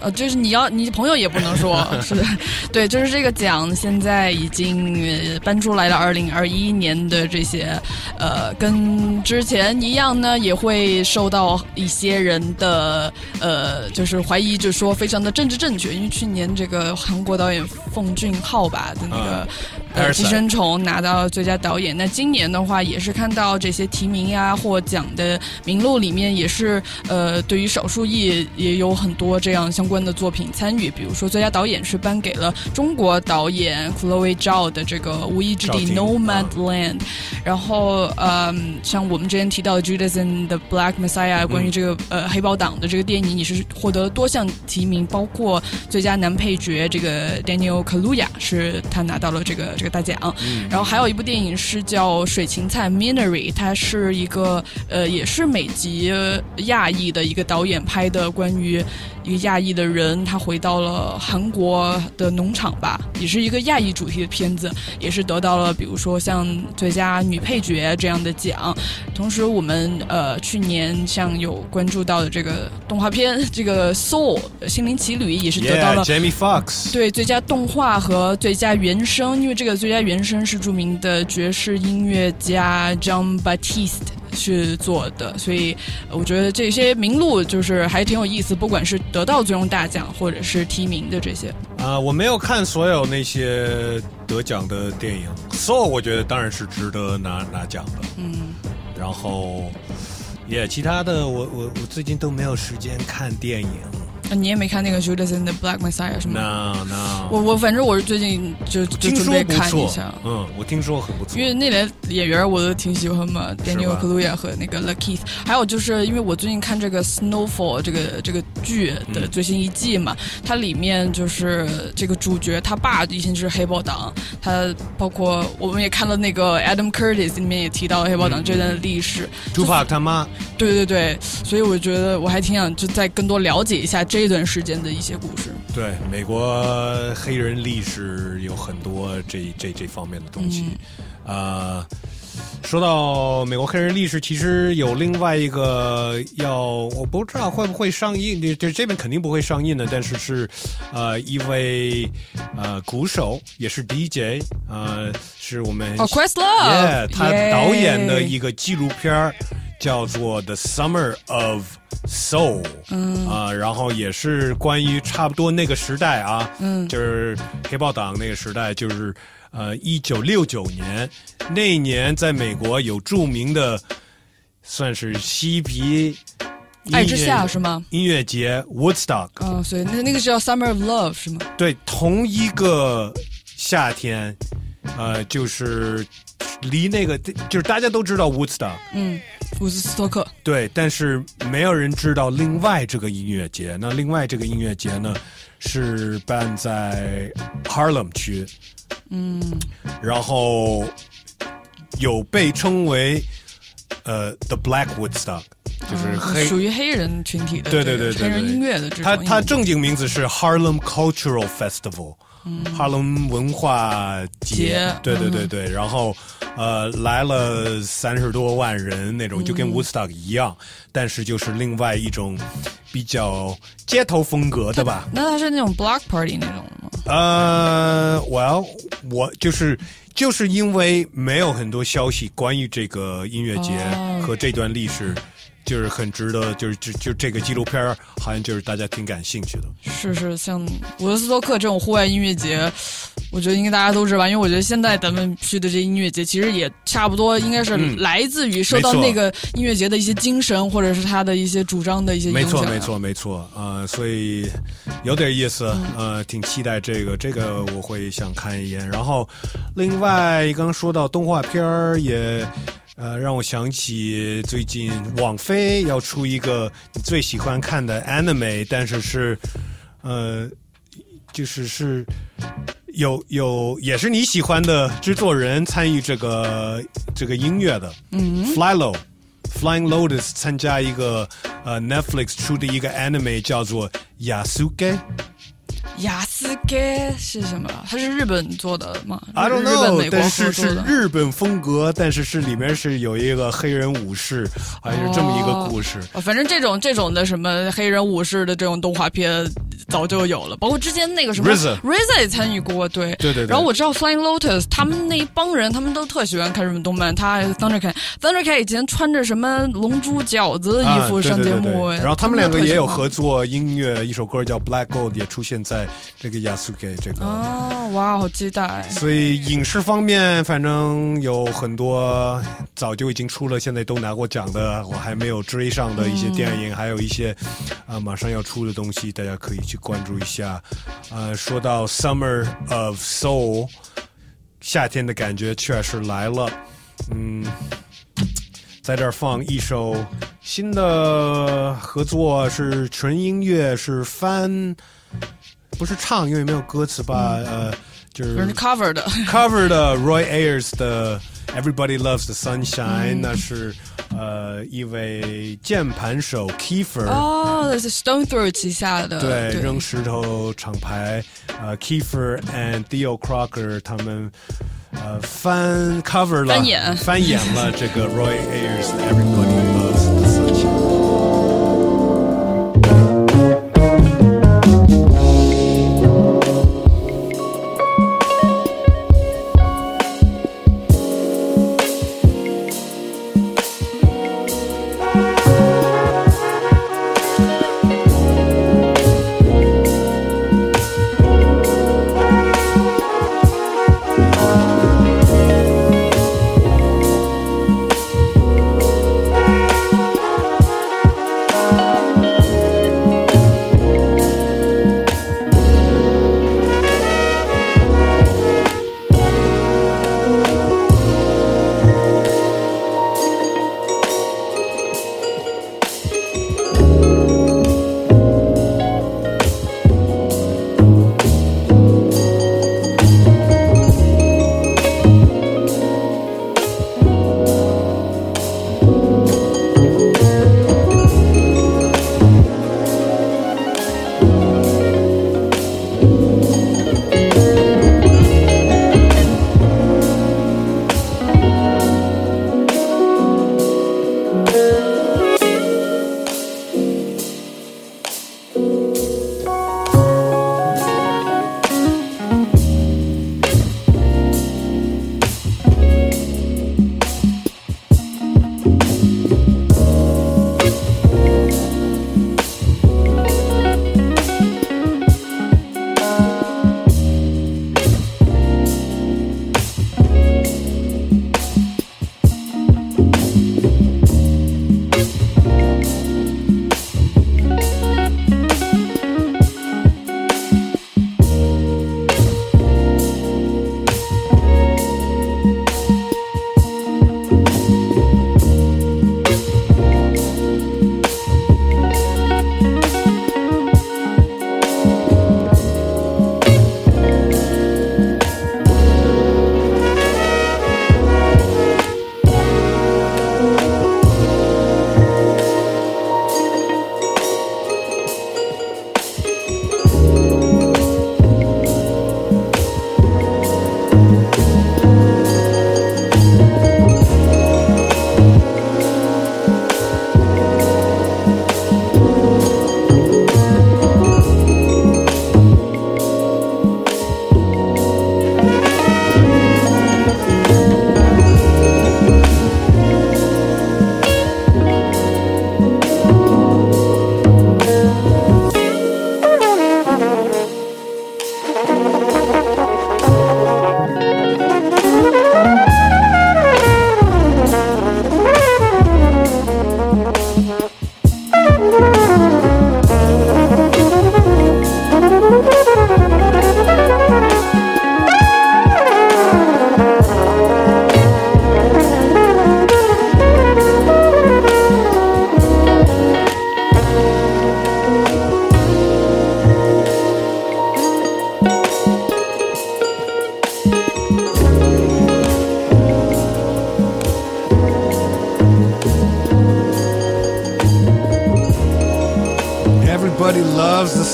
呃，就是你要你朋友也不能说，是的，对，就是这个奖现在已经呃颁出来了，二零二一年的这些，呃，跟之前一样呢，也会受到一些人的呃，就是怀疑，就是说非常的政治正确，因为去年这个韩国导演奉俊昊吧的那个。呃，寄生虫拿到最佳导演。那今年的话，也是看到这些提名呀、获奖的名录里面，也是呃，对于少数裔也有很多这样相关的作品参与。比如说，最佳导演是颁给了中国导演 Chloe Zhao 的这个《无依之地 Nomadland》，然后呃，像我们之前提到的《Judas and the Black Messiah》关于这个、呃黑豹党的这个电影，你是获得了多项提名，包括最佳男配角这个 Daniel Kaluuya 是他拿到了这个这个大奖。嗯然后还有一部电影是叫《水芹菜 Minery》，它是一个呃也是美籍亚裔的一个导演拍的关于一个亚裔的人，他回到了韩国的农场吧，也是一个亚裔主题的片子，也是得到了比如说像最佳女配角这样的奖。同时，我们呃去年像有关注到的这个动画片，这个《Soul》心灵奇旅也是得到了 Yeah，Jamie Foxx。对最佳动画和最佳原声，因为这个最佳原声是著名的爵士音乐家 John Batiste 去做的，所以呃我觉得这些名录就是还挺有意思，不管是得到最终大奖或者是提名的这些。啊、我没有看所有那些得奖的电影，Soul 我觉得当然是值得拿拿奖的。嗯，然后，也其他的我我我最近都没有时间看电影。呃你也没看那个 Judas and the Black Messiah 是吗？No No，我我反正我是最近就就听准备看一下，，嗯，我听说很不错。因。为那俩演员我都挺喜欢嘛，Daniel 吧？Kaluuya 和那个 Lakeith，还有就是因为我最近看这个 Snowfall 这个这个剧的最新一季嘛，它里面就是这个主角他爸以前就是黑豹党，他包括我们也看了那个 Adam Curtis 里面也提到黑豹党这段的历史，Tupac 他妈，对对对，所以我觉得我还挺想就再更多了解一下这段时间的一些故事。对美国黑人历史有很多这这这方面的东西。呃，说到美国黑人历史，其实有另外一个要，我不知道会不会上映，这这这边肯定不会上映的，但是是呃一位呃鼓手，也是 DJ，呃，是我们哦，Questlove yeah, 他导演的一个纪录片儿叫做《The Summer of Soul》，嗯啊、然后也是关于差不多那个时代啊，嗯就是黑豹党那个时代，就是呃一九六九年那一年，在美国有著名的算是嬉皮音乐爱之夏是吗？音乐节 Woodstock，嗯，所以那那个是叫 Summer of Love 是吗？对，同一个夏天，呃，就是离那个就是大家都知道 Woodstock。嗯，伍兹斯托克。对，但是没有人知道另外这个音乐节。那另外这个音乐节呢，是办在 Harlem 区，嗯然后有被称为呃 The Black Woodstock，就是黑、嗯属于黑人群体的对这个对对对对，黑人音乐的这种它它正经名字是 Harlem Cultural Festival，嗯。哈伦文化节节，对对对嗯。对，然后呃来了三十多万人那种，就跟嗯。Woodstock 一样，但是就是另外一种比较街头风格的吧。那它是那种 block party 那种的吗？呃，Well，我就是就是因为没有很多消息关于这个音乐节哦。和这段历史，就是很值得，就是就就这个纪录片儿好像就是大家挺感兴趣的。是是，像伍德斯托克这种户外音乐节，我觉得应该大家都知道吧，因为我觉得现在咱们去的这音乐节，其实也差不多应该是嗯来自于受到那个音乐节的一些精神，或者是他的一些主张的一些影响。没错，没错，没错，呃，所以有点意思，呃，挺期待这个，这个我会想看一眼。然后，另外刚刚说到动画片儿，也呃让我想起最近网飞要出一个你最喜欢看的 anime，但是是呃，就是是。有有也是你喜欢的制作人参与这个这个音乐的，嗯，Flylo。Flying Lotus 参加一个呃 Netflix 出的一个 anime 叫做 Yasuke。雅斯盖是什么？它是日本做的吗 I don't 日本 know，美国合但是是。日本风格，但是是里面是有一个黑人武士，还是这么一个故事。哦反正这种这种的什么黑人武士的这种动画片，早就有了，包括之前那个什么 RZA RZA 也参与过，对对对对然后我知道 Flying Lotus 他们那一帮人，他们都特喜欢看日本动漫。他 Thundercat，Thundercat 以前穿着什么龙珠饺子的衣服上节目，对然后他们两个也有合作音乐，一首歌叫《Black Gold》也出现在这个 Yasuke 这个。哦，哇，好期待！所以影视方面，反正有很多早就已经出了，现在都拿过奖的，我还没有追上的一些电影，还有一些啊、马上要出的东西，大家可以去关注一下。呃，说到 Summer of Soul，夏天的感觉确实来了。嗯，在这儿放一首新的合作，是纯音乐，是翻，不是唱，因为没有歌词吧？呃，就是人 cover 的 cover 的 Roy Ayers 的 Everybody Loves the Sunshine，、嗯那是呃一位键盘手 Kiefer。哦，是 Stone Throw 旗下的，对，扔石头厂牌，呃，Kiefer and Theo Crocker 他们呃翻 cover 了，翻演翻演了这个 Roy Ayers 的 Everybody Loves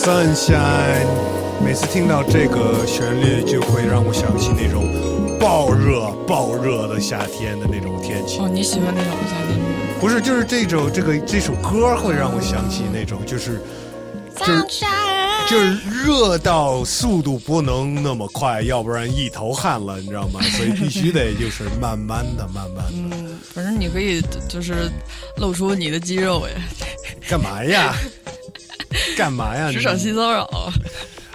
sunshine。每次听到这个旋律，就会让我想起那种暴热、暴热的夏天的那种天气。哦，你喜欢那种夏天？不是，就是这种这个这首歌会让我想起那种，就是就是就是热到速度不能那么快，要不然一头汗了，你知道吗？所以必须得就是慢慢的、慢慢的。嗯，反正你可以就是露出你的肌肉呀。干嘛呀？干嘛呀？职场性骚扰。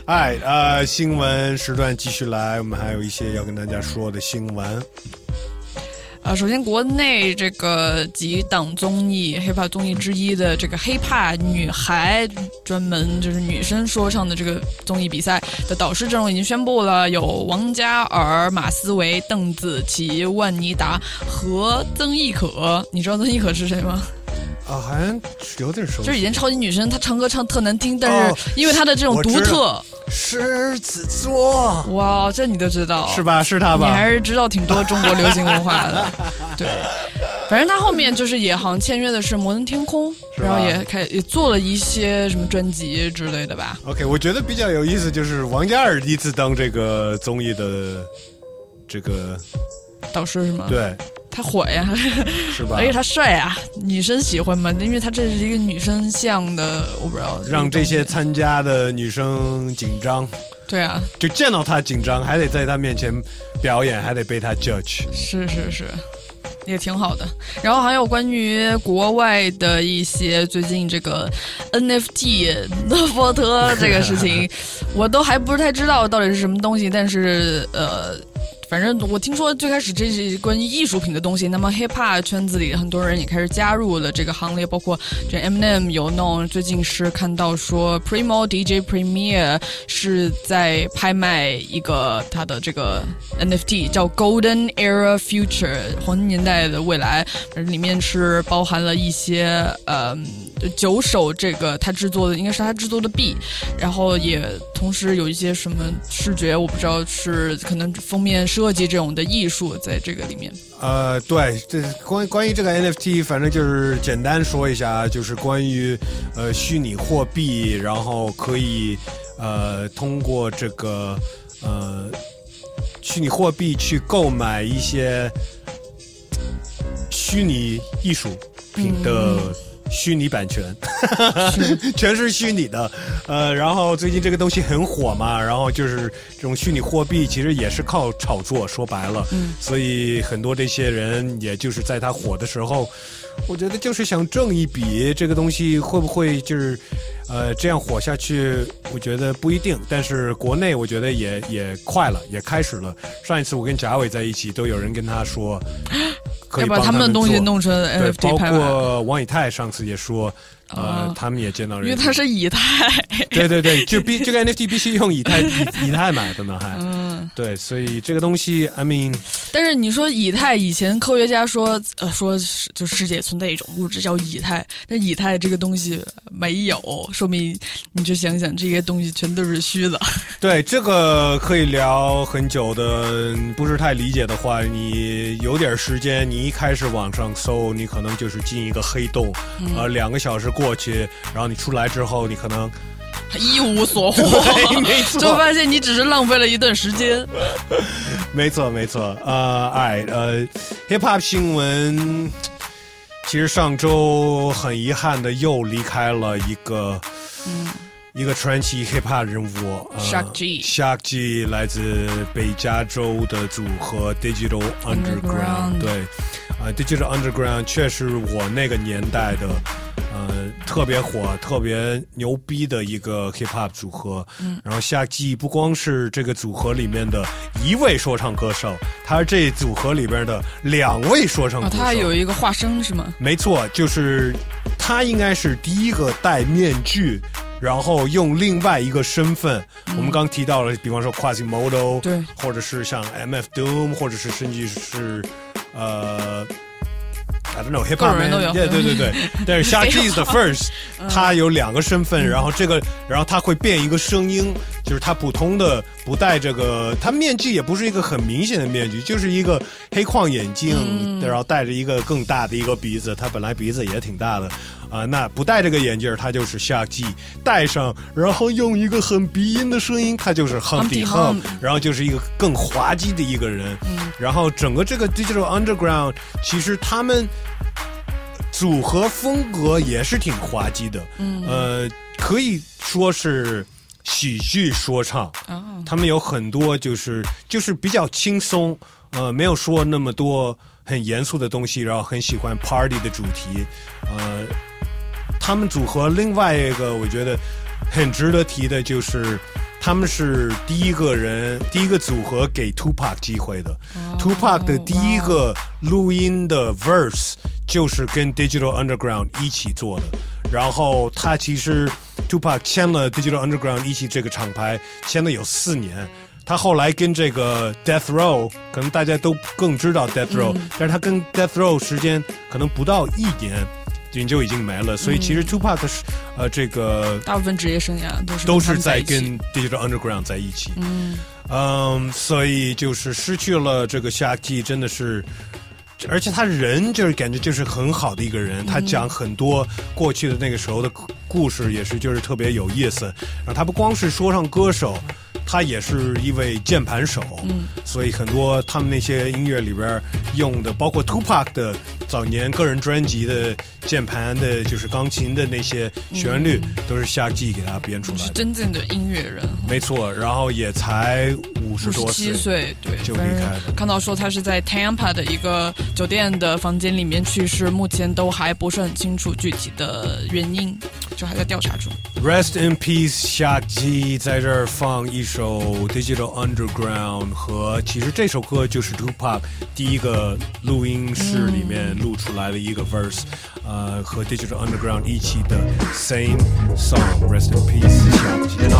哎，呃，新闻时段继续来，我们还有一些要跟大家说的新闻。啊，首先国内这个几档综艺 hiphop 综艺之一的这个 hiphop 女孩专门就是女生说唱的这个综艺比赛的导师阵容已经宣布了，有王嘉尔、马思唯、邓紫棋、万妮达和曾轶可。你知道曾轶可是谁吗？啊，好像有点熟悉。就是以前超级女声，她唱歌唱特难听，但是因为她的这种独特。狮子座，哇，这你都知道是吧？是她吧？你还是知道挺多中国流行文化的，对。反正她后面就是也好像签约的是摩登天空，然后也开也做了一些什么专辑之类的吧。OK，我觉得比较有意思就是王嘉尔第一次当这个综艺的这个导师是吗？对，他火呀，是吧？而且他帅啊，女生喜欢嘛，因为他这是一个女生向的，我不知道。让这些参加的女生紧张。对啊，就见到他紧张，还得在他面前表演，还得被他 judge。是是是。也挺好的，然后还有关于国外的一些最近这个 NFT 的波特这个事情，我都还不是太知道到底是什么东西，但是呃。反正我听说最开始这是关于艺术品的东西，那么 hip hop 圈子里很多人也开始加入了这个行列，包括这 MNM 有弄最近是看到说 Primo DJ Premier 是在拍卖一个他的这个 NFT 叫 Golden Era Future 黄金年代的未来，里面是包含了一些呃九首这个他制作的应该是他制作的币，然后也同时有一些什么视觉我不知道是可能封面。设计这种的艺术在这个里面，呃，对，这关关于这个 NFT，反正就是简单说一下，就是关于呃虚拟货币，然后可以呃通过这个呃虚拟货币去购买一些虚拟艺术品的。虚拟版权，全是虚拟的，呃，然后最近这个东西很火嘛，然后就是这种虚拟货币其实也是靠炒作，说白了，嗯，所以很多这些人也就是在它火的时候，我觉得就是想挣一笔，这个东西会不会就是，呃，这样火下去？我觉得不一定，但是国内我觉得也也快了，也开始了。上一次我跟贾伟在一起，都有人跟他说。可以把他们的东西弄成 NFT 包括王以太上次也说，呃，他们也见到人，因为他是以太。对对对，就必这个 NFT 必须用以太 以以太买的呢，还嗯，对，所以这个东西，I mean，但是你说以太，以前科学家说，呃，说就世界存在一种物质叫以太，但以太这个东西没有，说明你就想想这些东西全都是虚的。对，这个可以聊很久的，不是太理解的话，你有点时间，你一开始网上搜，你可能就是进一个黑洞，嗯、呃，两个小时过去，然后你出来之后，你可能。一无所获，就发现你只是浪费了一段时间。没错，没错。呃，哎，呃，hip hop 新闻，其实上周很遗憾的又离开了一个，嗯，一个传奇 hip hop 人物。Shark G，Shark G 来自北加州的组合 Digital Underground。对，啊、呃、，Digital Underground 确实我那个年代的。呃，特别火、特别牛逼的一个 hip hop 组合。嗯，然后夏季不光是这个组合里面的一位说唱歌手，他是这组合里边的两位说唱歌手。哦、他有一个化身是吗？没错，就是他应该是第一个戴面具。然后用另外一个身份，嗯、我们刚提到了，比方说 Quasimodo，对，或者是像 MF Doom，或者是甚至是呃。I don't know hip hop man，对对对对，但是 Shark G is the first，他有两个身份，然后这个，然后他会变一个声音，就是他普通的不戴这个，他面具也不是一个很明显的面具，就是一个黑框眼镜，嗯、然后戴着一个更大的一个鼻子，他本来鼻子也挺大的。啊，那不戴这个眼镜，他就是 Shark G；戴上，然后用一个很鼻音的声音，他就是 Humpty Hump，然后就是一个更滑稽的一个人。嗯，然后整个这个 Digital Underground，其实他们组合风格也是挺滑稽的。嗯，呃，可以说是喜剧说唱，哦。他们有很多就是就是比较轻松，呃，没有说那么多很严肃的东西，然后很喜欢 party 的主题，呃，他们组合另外一个我觉得很值得提的就是。他们是第一个人，第一个组合给 Tupac 机会的。Tupac 的第一个录音的 verse 就是跟 Digital Underground 一起做的。然后他其实 Tupac 签了 Digital Underground 一起这个厂牌，签了有四年。他后来跟这个 Death Row，可能大家都更知道 Death Row，、嗯但是他跟 Death Row 时间可能不到一年，人就已经没了。所以其实 Tupac 是呃这个大部分职业生涯都是都是在跟 Digital Underground 在一起。嗯嗯，所以就是失去了这个夏季，真的是，而且他人就是感觉就是很好的一个人，他讲很多过去的那个时候的故故事，也是就是特别有意思。然后他不光是说唱歌手，他也是一位键盘手，嗯所以很多他们那些音乐里边用的，包括 Tupac 的早年个人专辑的键盘的，就是钢琴的那些旋律，都是夏季给他编出来是。真正的音乐人。没错，然后也才五十多七岁，对，就离开了。看到说他是在 Tampa 的一个酒店的房间里面去世，目前都还不是很清楚具体的原因，就还在调查中。Rest in peace，夏季在这儿放一首首 Digital Underground 和其实这首歌就是 Tupac 第一个录音室里面录出来的一个 verse，、呃，和 Digital Underground 一起的 Same Song。Rest in peace，夏季。Been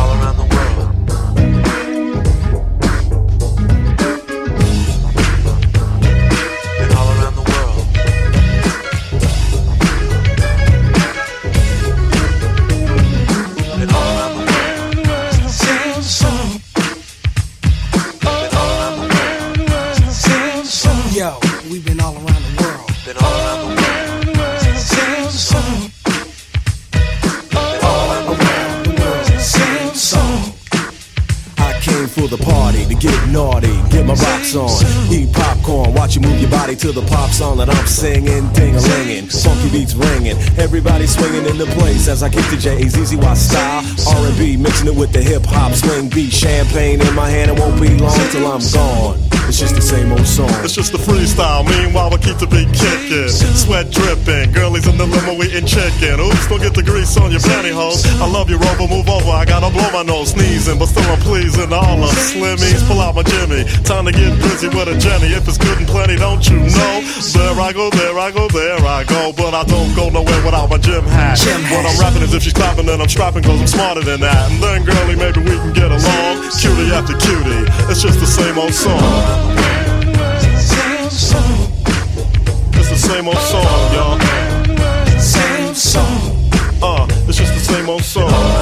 Been all around the world. Song. Came for the party to get naughty, get my rocks on, eat popcorn, watch you move your body to the pop song that I'm singing, ding a linging, funky beats ringing, everybody swinging in the place as I kick the J's, easy style, R&B mixing it with the hip hop swing beat, champagne in my hand, it won't be long till I'm gone. It's just the same old song. It's just the freestyle. Meanwhile, we keep the beat kicking. Sweat dripping. Girlies in the limo eating chicken. Oops, don't get the grease on your pantyhose. I love you, Rover. Move over. I gotta blow my nose. Sneezing, but still I'm pleasing. All the slimmies. Pull out my Jimmy. Time to get busy with a Jenny. If it's good and plenty, don't you know? There I go, there I go, there I go. But I don't go nowhere without my gym hat. What I'm rapping is if she's clapping, then I'm strapping, cause I'm smarter than that. And then, girlie, maybe we can get along. Cutie after cutie. It's just the same old song. Same. It's the same old song, y'all. Same song. Uh, it's just the same old song.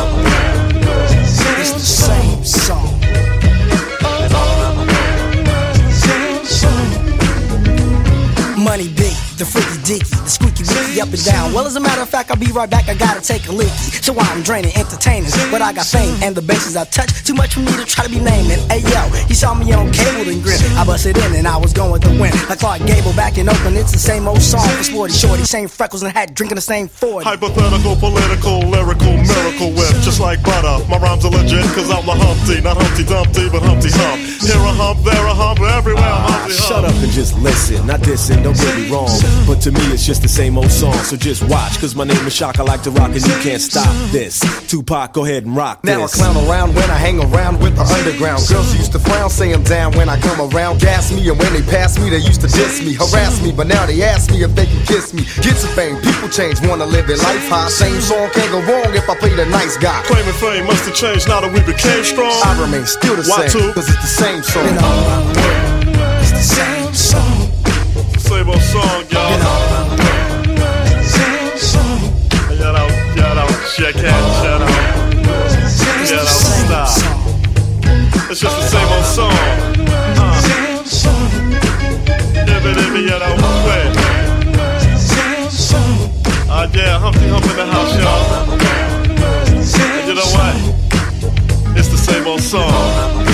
The freaky dicky, the squeaky wicky up and down. Well, as a matter of fact, I'll be right back. I gotta take a leaky. So I'm draining entertainers, but I got fame and the bases I touch. Too much for me to try to be naming. Hey yo, he saw me on cable and grin. I busted in and I was going to win. Like Clark Gable back in Oakland, it's the same old song for Sporty Shorty, same freckles and hat, drinking the same Ford. Hypothetical, political, lyrical, miracle whip, just like butter. My rhymes are legit, cause I'm the Humpty, not Humpty Dumpty, but Humpty Hump. Here a hump, there a hump, everywhere I'm Humpty shut up and just listen. Not dissing, don't get me wrong. But to me, it's just the same old song. So just watch, cause my name is Shock. I like to rock and you can't stop this. Tupac, go ahead and rock Now I clown around when I hang around with the underground. Girls used to frown, say I'm down when I come around. Gas me, and when they pass me, they used to diss me, harass me. But now they ask me if they can kiss me. Get some fame, people change, wanna live their life high. Same song can't go wrong if I play the nice guy. Claiming fame must have changed now that we became strong. I remain still the Why same, two? cause it's the same song. It's the same song. Same old song, y'all. Same song. Get out, get out, check shut out. Get out, stop. It's just the same old song. Same song. get out, quick. Same song. Uh, yeah, Humpty Hump in the house, y'all. And you know what? It's the same old song.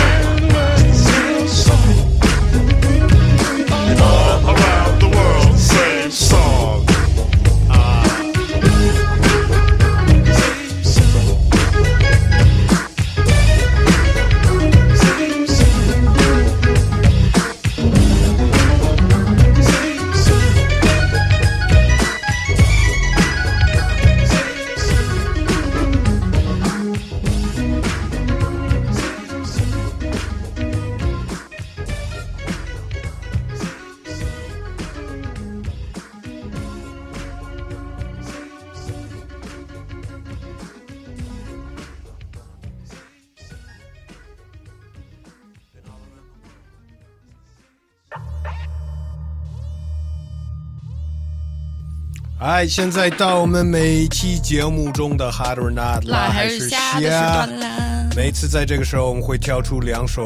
哎，现在到我们每期节目中的 Hard or Not 辣还还是是虾的时段啦。每次在这个时候，我们会挑出两首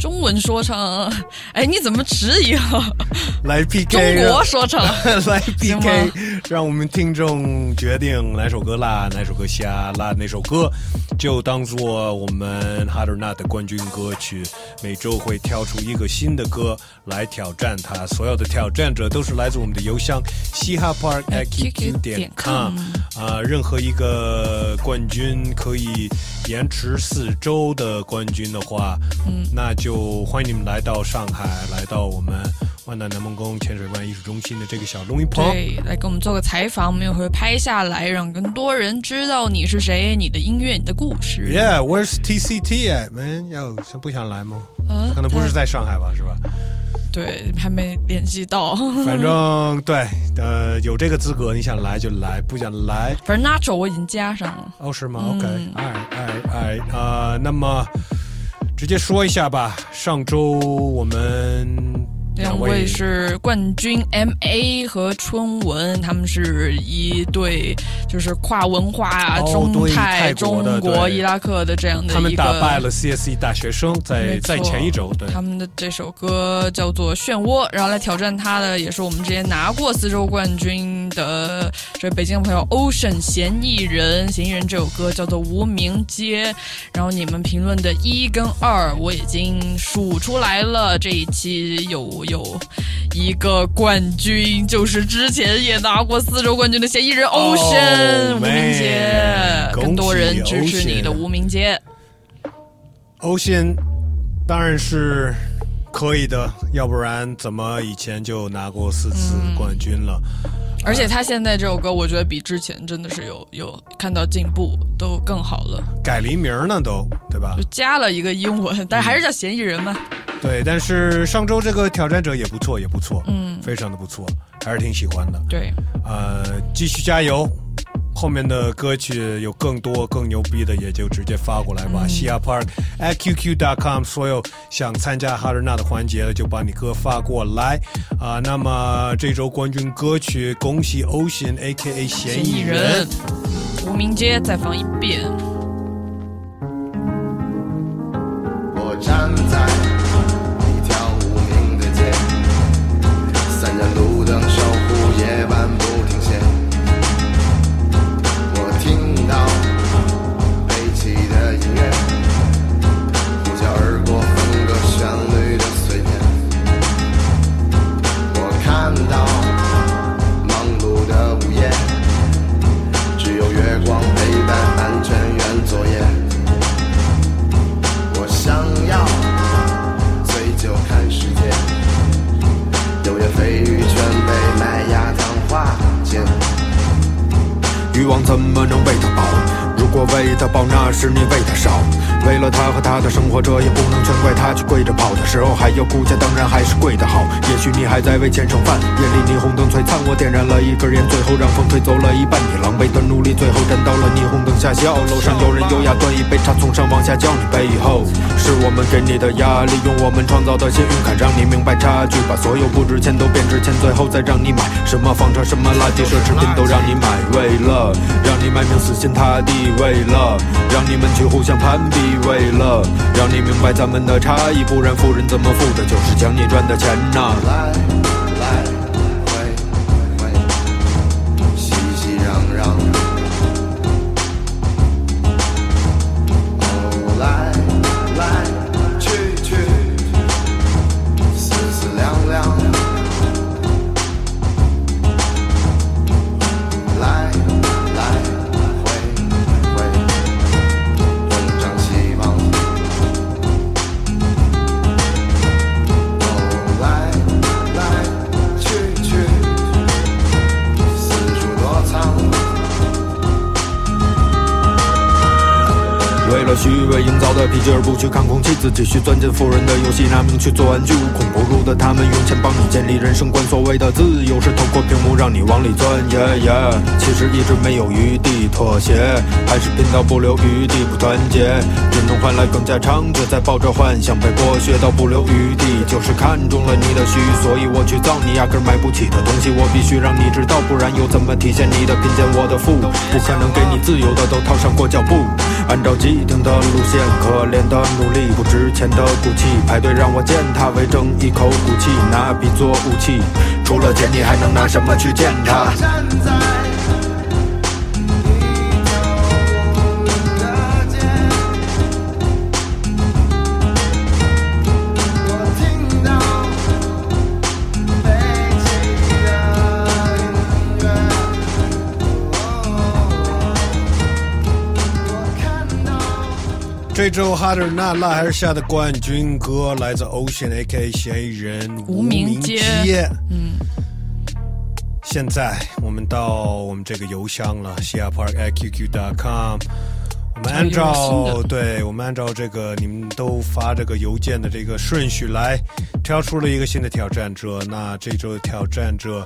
中文说唱，哎，你怎么迟疑啊？来 PK，中国说唱 来 PK，让我们听众决定哪首歌辣，哪首歌虾，辣哪首歌就当做我们 Hard or Not 的冠军歌曲。每周会挑出一个新的歌来挑战它，所有的挑战者都是来自我们的邮箱嘻哈 park at qq 点 com 啊、任何一个冠军可以延迟四周的冠军的话，嗯那就欢迎你们来到上海，来到我们万达南梦宫浅水湾艺术中心的这个小录音棚。对，来给我们做个采访，我们也会拍下来，让更多人知道你是谁，你的音乐，你的故事。Yeah, where's TCT at, man? 要想不想来吗？呃可能不是在上海吧，是吧？对，还没联系到。反正对，呃，有这个资格，你想来就来，不想来反正 Nacho 我已经加上了。哦，是吗嗯？OK，哎哎哎，呃，那么直接说一下吧。上周我们两位。是冠军 M A 和春文，他们是一对就是跨文化啊，哦中对泰、中国、伊拉克的这样的他们。打败了 CSE 大学生，在在前一周，对，他们的这首歌叫做《漩涡》，然后来挑战他的也是我们之前拿过四周冠军的这北京的朋友 Ocean 嫌疑人，嫌疑人这首歌叫做《无名街》，然后你们评论的一跟二我已经数出来了，这一期有有一个冠军，就是之前也拿过四周冠军的嫌疑人 Ocean、无名街，更多人支持你的无名街。Ocean 当然是可以的，要不然怎么以前就拿过四次嗯冠军了？而且他现在这首歌，我觉得比之前真的是有有看到进步，都更好了，改了一名呢，都对吧就？加了一个英文，但还是叫嫌疑人嘛。对，但是上周这个挑战者也不错，也不错，嗯非常的不错，还是挺喜欢的。对，呃，继续加油。后面的歌曲有更多更牛逼的，也就直接发过来吧。西亚 Park at qq.com，所有想参加哈尔纳的环节的，就把你歌发过来啊、那么这周冠军歌曲，恭喜 Ocean A.K.A 嫌疑人。无名街再放一遍。我站在一条无名的街，三盏路灯守护夜晚不欲望怎么能喂它饱？如果喂它饱，那是你喂它少。为了他和他的生活，这也不能全怪他去跪着跑的时候还有顾家，当然还是跪得好。也许你还在为钱剩饭，夜里霓虹灯璀璨，我点燃了一根烟，最后让风吹走了一半。你狼狈的努力，最后站到了霓虹灯下笑。楼上有人优雅端一杯茶，从上往下叫你背后，是我们给你的压力，用我们创造的幸运卡让你明白差距，把所有不值钱都变值钱，最后再让你买什么房车什么垃圾奢侈品都让你买，为了让你卖命死心塌地，为了让你们去互相攀比，为了让你明白咱们的差异，不然富人怎么富的，就是抢你赚的钱呐。来的疲倦而不去看空气，自己去钻进富人的游戏，拿命去做玩具，无孔不入的他们用钱帮你建立人生观。所谓的自由是透过屏幕让你往里钻，耶耶。其实一直没有余地妥协，还是拼到不留余地不团结，只能换来更加猖獗，在抱着幻想被剥削到不留余地，就是看中了你的虚，所以我去造你压根买不起的东西，我必须让你知道，不然又怎么体现你的贫贱我的富？不可能给你自由的都套上过脚布，按照既定的路线，可怜的努力，不值钱的骨气，排队让我践踏，为争一口骨气，拿笔做武器，除了钱你还能拿什么去践踏？站在这周哈德纳拉还是下的冠军歌，来自 Ocean A.K. 嫌疑人无名街街。嗯，现在我们到我们这个邮箱了 s h a p a r k at qq.com。我们按照对，我们按照这个你们都发这个邮件的这个顺序来挑出了一个新的挑战者。那这周的挑战者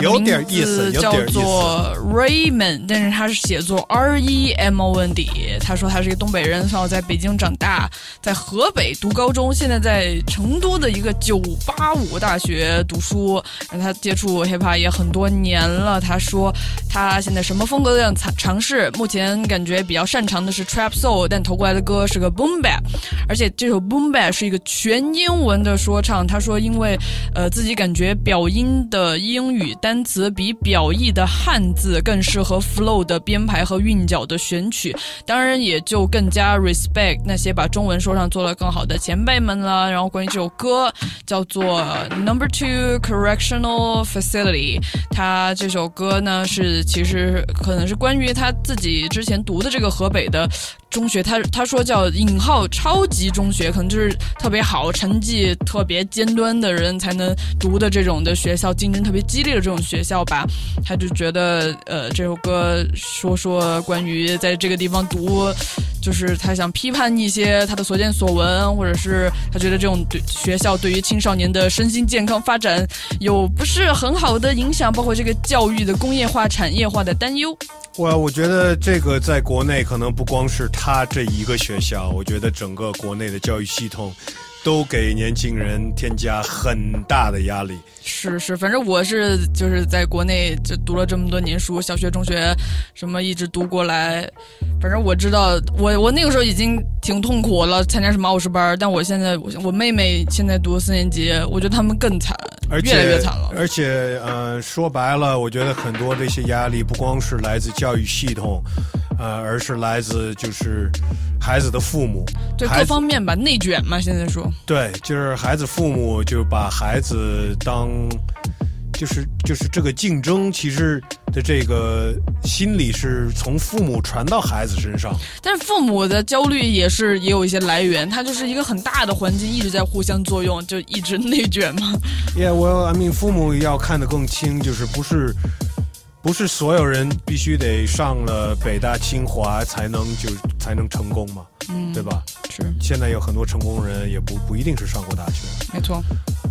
有点意思，名字叫有点意思。做 Raymond，但是他是写作 R E M O N D。他说他是一个东北人，从小在北京长大，在河北读高中，现在在成都的一个985大学读书。然后他接触 hiphop 也很多年了。他说他现在什么风格都想尝尝试，目前感觉比较擅长的是 trap soul，但投过来的歌是个 boom bap，而且这首 boom bap 是一个全英文的说唱。他说因为呃自己感觉表音的英语单词比表意的汉字更适合 flow 的编排和韵脚的选取，当然也就更加 respect 那些把中文说唱做得更好的前辈们了。然后关于这首歌叫做 Number Two Correctional Facility，他这首歌呢是其实可能是关于他自己之前读的这个河北的中学，他他说叫引号超级中学，可能就是特别好、成绩特别尖端的人才能读的这种的学校，竞争特别激烈的这种学校吧。他就觉得，呃，这首歌说说关于在这个地方读，就是他想批判一些他的所见所闻，或者是他觉得这种对学校对于青少年的身心健康发展有不是很好的影响，包括这个教育的工业化、产业化的担忧。我我觉得这个在国内可能不光是他这一个学校，我觉得整个国内的教育系统都给年轻人添加很大的压力。是是，反正我是就是在国内就读了这么多年书，小学、中学什么一直读过来。反正我知道，我我那个时候已经挺痛苦了，参加什么奥数班。但我现在，我我妹妹现在读四年级，我觉得他们更惨，而越来越惨了。而且，呃，说白了，我觉得很多这些压力不光是来自教育系统，呃，而是来自就是孩子的父母，对各方面吧，内卷嘛，现在说。对，就是孩子父母就把孩子当，就是就是这个竞争，其实的这个心理是从父母传到孩子身上。但是父母的焦虑也是也有一些来源，它就是一个很大的环境一直在互相作用，就一直 内卷嘛。Yeah, well, I mean，父母要看得更清，就是不是不是所有人必须得上了北大清华才能就才能成功吗，嗯对吧？是。现在有很多成功人也不不一定是上过大学。没错。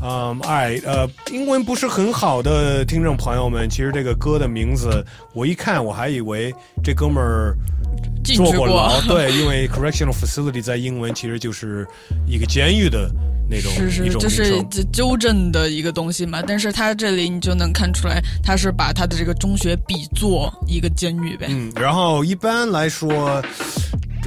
嗯，哎，呃，英文不是很好的听众朋友们，其实这个歌的名字，我一看我还以为这哥们儿坐过牢，对，因为 correctional facility 在英文其实就是一个监狱的那种是是，就是纠正的一个东西嘛。但是他这里你就能看出来，他是把他的这个中学比作一个监狱呗。嗯，然后一般来说，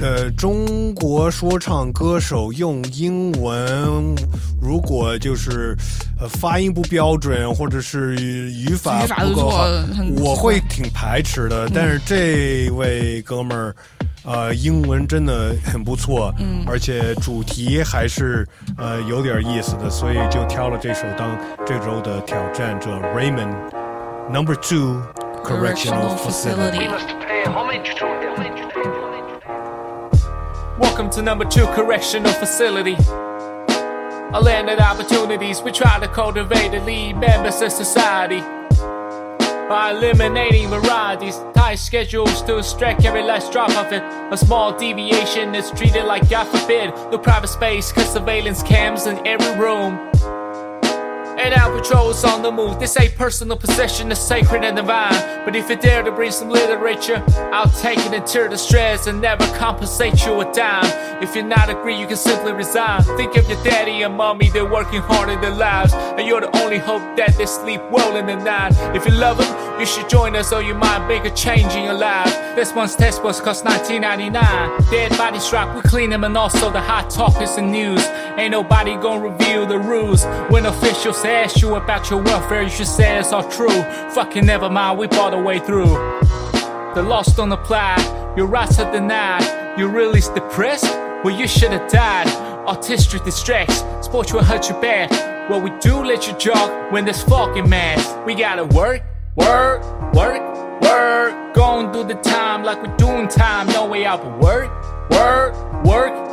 呃，中国说唱歌手用英文，如果就是呃发音不标准，或者是语法不够好，我会挺排斥的。嗯但是这位哥们儿。呃，英文真的很不错，嗯而且主题还是呃有点意思的，所以就挑了这首当这周的挑战者 Raymond Number Two Correctional Facility。Welcome to number two correctional facility. A land of opportunities. We try to cultivate and lead members of society. by eliminating varieties. Tight schedules to extract every last drop of it. A small deviation is treated like God forbid. No private space, cause surveillance cams in every room. And our patrols on the move. They say personal possession is sacred and divine. But if you dare to bring some literature, I'll take it and tear the stress and never compensate you a dime. If you're not agree, you can simply resign. Think of your daddy and mommy, they're working hard in their lives. And you're the only hope that they sleep well in the night. If you love them, you should join us or you might make a change in your life. This month's test was cost 19.99. Dead bodies drop, we clean them and also the hot topics and news. Ain't nobody gonna reveal the rules. When officials ask you about your welfare, you should say it's all true. Fucking never mind, we bought a way through. The lost don't apply, your rights are denied. You're really depressed? Well, you should have died. Artistry distracts, sports will hurt you bad. Well, we do let you jog when there's fucking mass. We gotta work, work, work, work. Going through the time like we're doing time, no way out but work, work, work,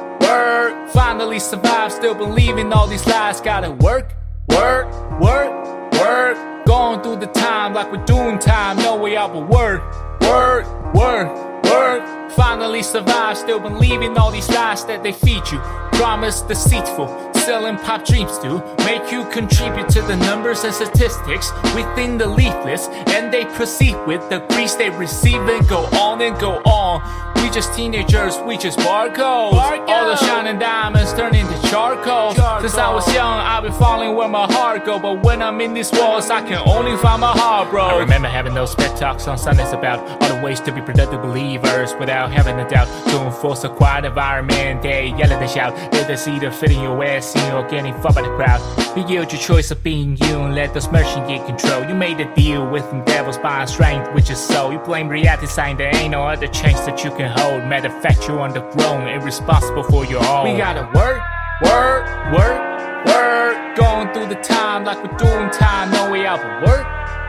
Finally survive, still believing all these lies. Gotta work, work, work, work. Going through the time like we're doing time, no way out but work, work, work, work. Finally survive, still believing all these lies that they feed you. Promise deceitful, selling pop dreams to make you contribute to the numbers and statistics within the leaflets, and they proceed with the grease they receive and go on and go on. We just teenagers, we just barcodes. All the shining diamonds turn into charcoal. Since I was young, I've been falling where my heart go. But when I'm in these walls, I can only find my heart, bro. I remember having those pet talks on Sundays about all the ways to be productive believers without having a doubt. To enforce a quiet environment, they yell and they shout. Let the seed of fitting your ass in or getting fucked by the crowd. You yield your choice of being you and let those merchants get control. You made a deal with them devils buying strength, which is so. You blame reality, saying there ain't no other chance that you can hold. Matter of fact, you're undergrown and responsible for your own. We gotta work, work, work, work. Going through the time like we're doing time, no way out but work,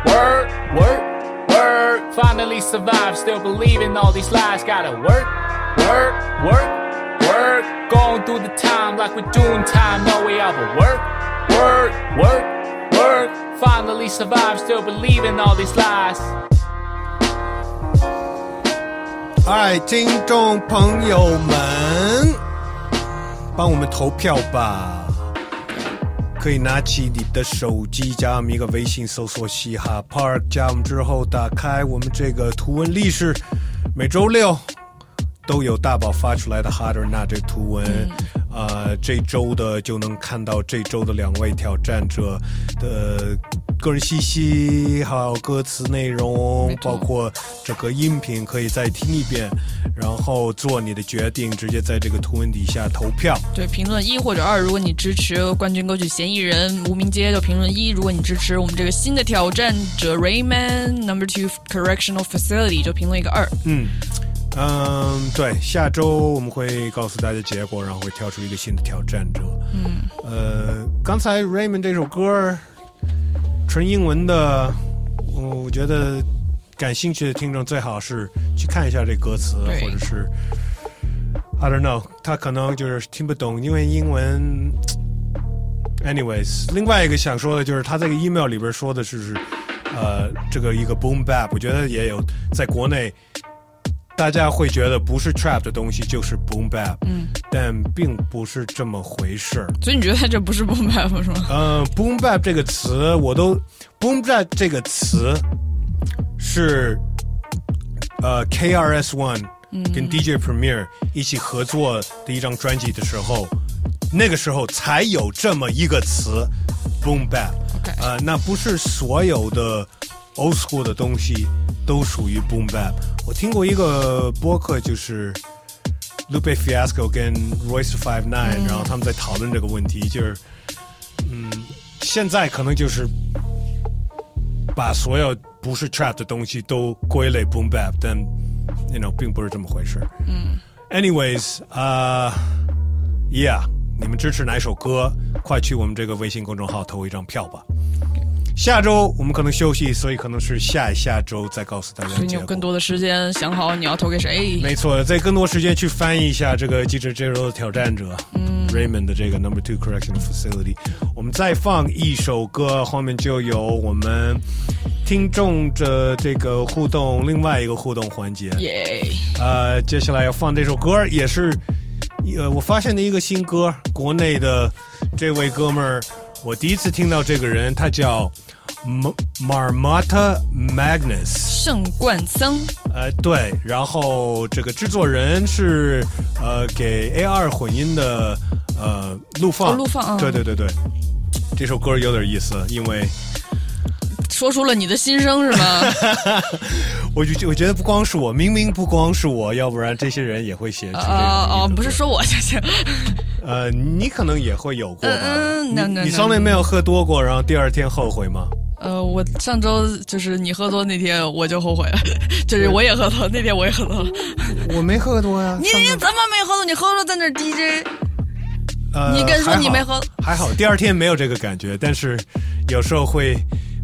work, work, work. Finally survive, still believing all these lies. Gotta work, work, work, work. Going through the time like we're doing time, no way out but work, work, work, work. Finally survive, still believing all these lies. 嗨，听众朋友们，帮我们投票吧！可以拿起你的手机，加我们一个微信，搜索“嘻哈 Park”，加我们之后打开我们这个图文历史，每周六都有大宝发出来的 Hard or Not 这图文。呃，这周的就能看到这周的两位挑战者的个人信息，还有歌词内容，包括这个音频，可以再听一遍，然后做你的决定，直接在这个图文底下投票。对，评论一或者二，如果你支持冠军歌曲嫌疑人无名街，就评论一；如果你支持我们这个新的挑战者 Rayman Number Two Correctional Facility，就评论一个二。嗯。嗯，对，下周我们会告诉大家结果，然后会跳出一个新的挑战者。嗯，呃，刚才 Raymond 这首歌纯英文的，我觉得感兴趣的听众最好是去看一下这歌词，或者是 I don't know，他可能就是听不懂，因为英文。Anyways，另外一个想说的就是他这个 email 里边说的是，呃，这个一个 boom bap，我觉得也有在国内。大家会觉得不是 trap 的东西就是 boom bap，嗯，但并不是这么回事儿。所以你觉得这不是 boom bap 是吗？嗯，boom bap 这个词我都 boom bap 这个词是呃 KRS One 跟 DJ Premier 一起合作的一张专辑的时候，那个时候才有这么一个词 boom bap。呃，那不是所有的 old school 的东西都属于 boom bap。我听过一个播客，就是 Lupe Fiasco 跟 Royce Five Nine，、然后他们在讨论这个问题，就是嗯，现在可能就是把所有不是 trap 的东西都归类 boom bap，但 you know 并不是这么回事。嗯 Anyways，啊、y e a h 你们支持哪首歌？快去我们这个微信公众号投一张票吧。下周我们可能休息，所以可能是下下周再告诉大家所以你。有更多的时间想好你要投给谁。没错，在更多时间去翻译一下这个记者这周的挑战者、嗯 Raymond 的这个 Number Two Correctional Facility。我们再放一首歌，后面就有我们听众的这个互动，另外一个互动环节。耶！呃，接下来要放这首歌，也是呃我发现的一个新歌，国内的这位哥们儿，我第一次听到这个人，他叫 Marmata Magnus。圣冠僧，呃，对，然后这个制作人是呃给 A 二混音的呃陆放，哦陆放啊对对对对，这首歌有点意思，因为说出了你的心声是吗？我就我觉得不光是我，明明不光是我，要不然这些人也会写出这个。哦哦，不是说我就行，呃，你可能也会有过吧？嗯，你从来没有喝多过，然后第二天后悔吗？呃，我上周就是你喝多那天，我就后悔了，就是我也喝多，那天我也喝多了。我没喝多呀。你你怎么没喝多？你喝多在那 DJ，呃，你跟说你没喝，还好，第二天没有这个感觉，但是有时候会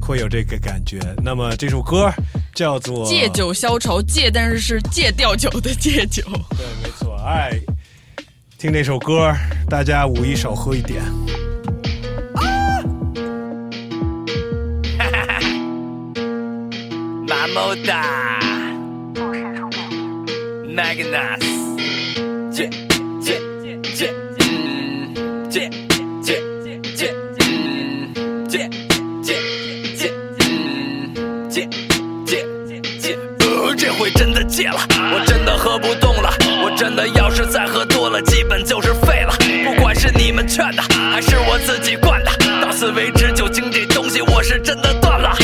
会有这个感觉。那么这首歌叫做借酒消愁，借但是是戒掉酒的戒酒。对，没错。哎，听这首歌，大家五一少喝一点。马莫达，Magnus，我真的喝不动了，我真的要是再喝多了，基本就是废了。不管是你们劝的，还是我自己灌的，到此为止，酒精这东西我是真的断了。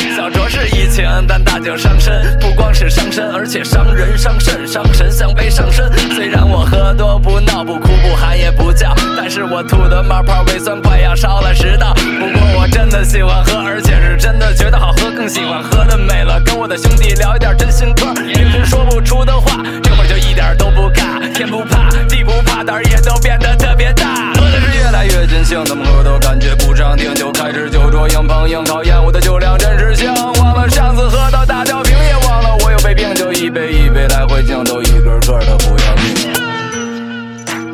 但大酒伤身，不光是伤身，而且伤人伤肾伤神，像被上身。虽然我喝多不闹不哭不喊也不叫，但是我吐的冒泡胃酸快要烧了食道。不过我真的喜欢喝，而且是真的觉得好喝，更喜欢喝的美了。跟我的兄弟聊一点真心话，平时说不出的话，这会儿就一点都不尬，天不怕地不怕，胆儿也都变得特别大。喝的是越来越尽兴，怎么喝都感觉不上听，就开始酒桌硬碰硬，考验我的酒量真是香。忘了上次喝到大吊瓶，也忘了我有胃病，就一杯一杯来回敬，都一个个的不要命。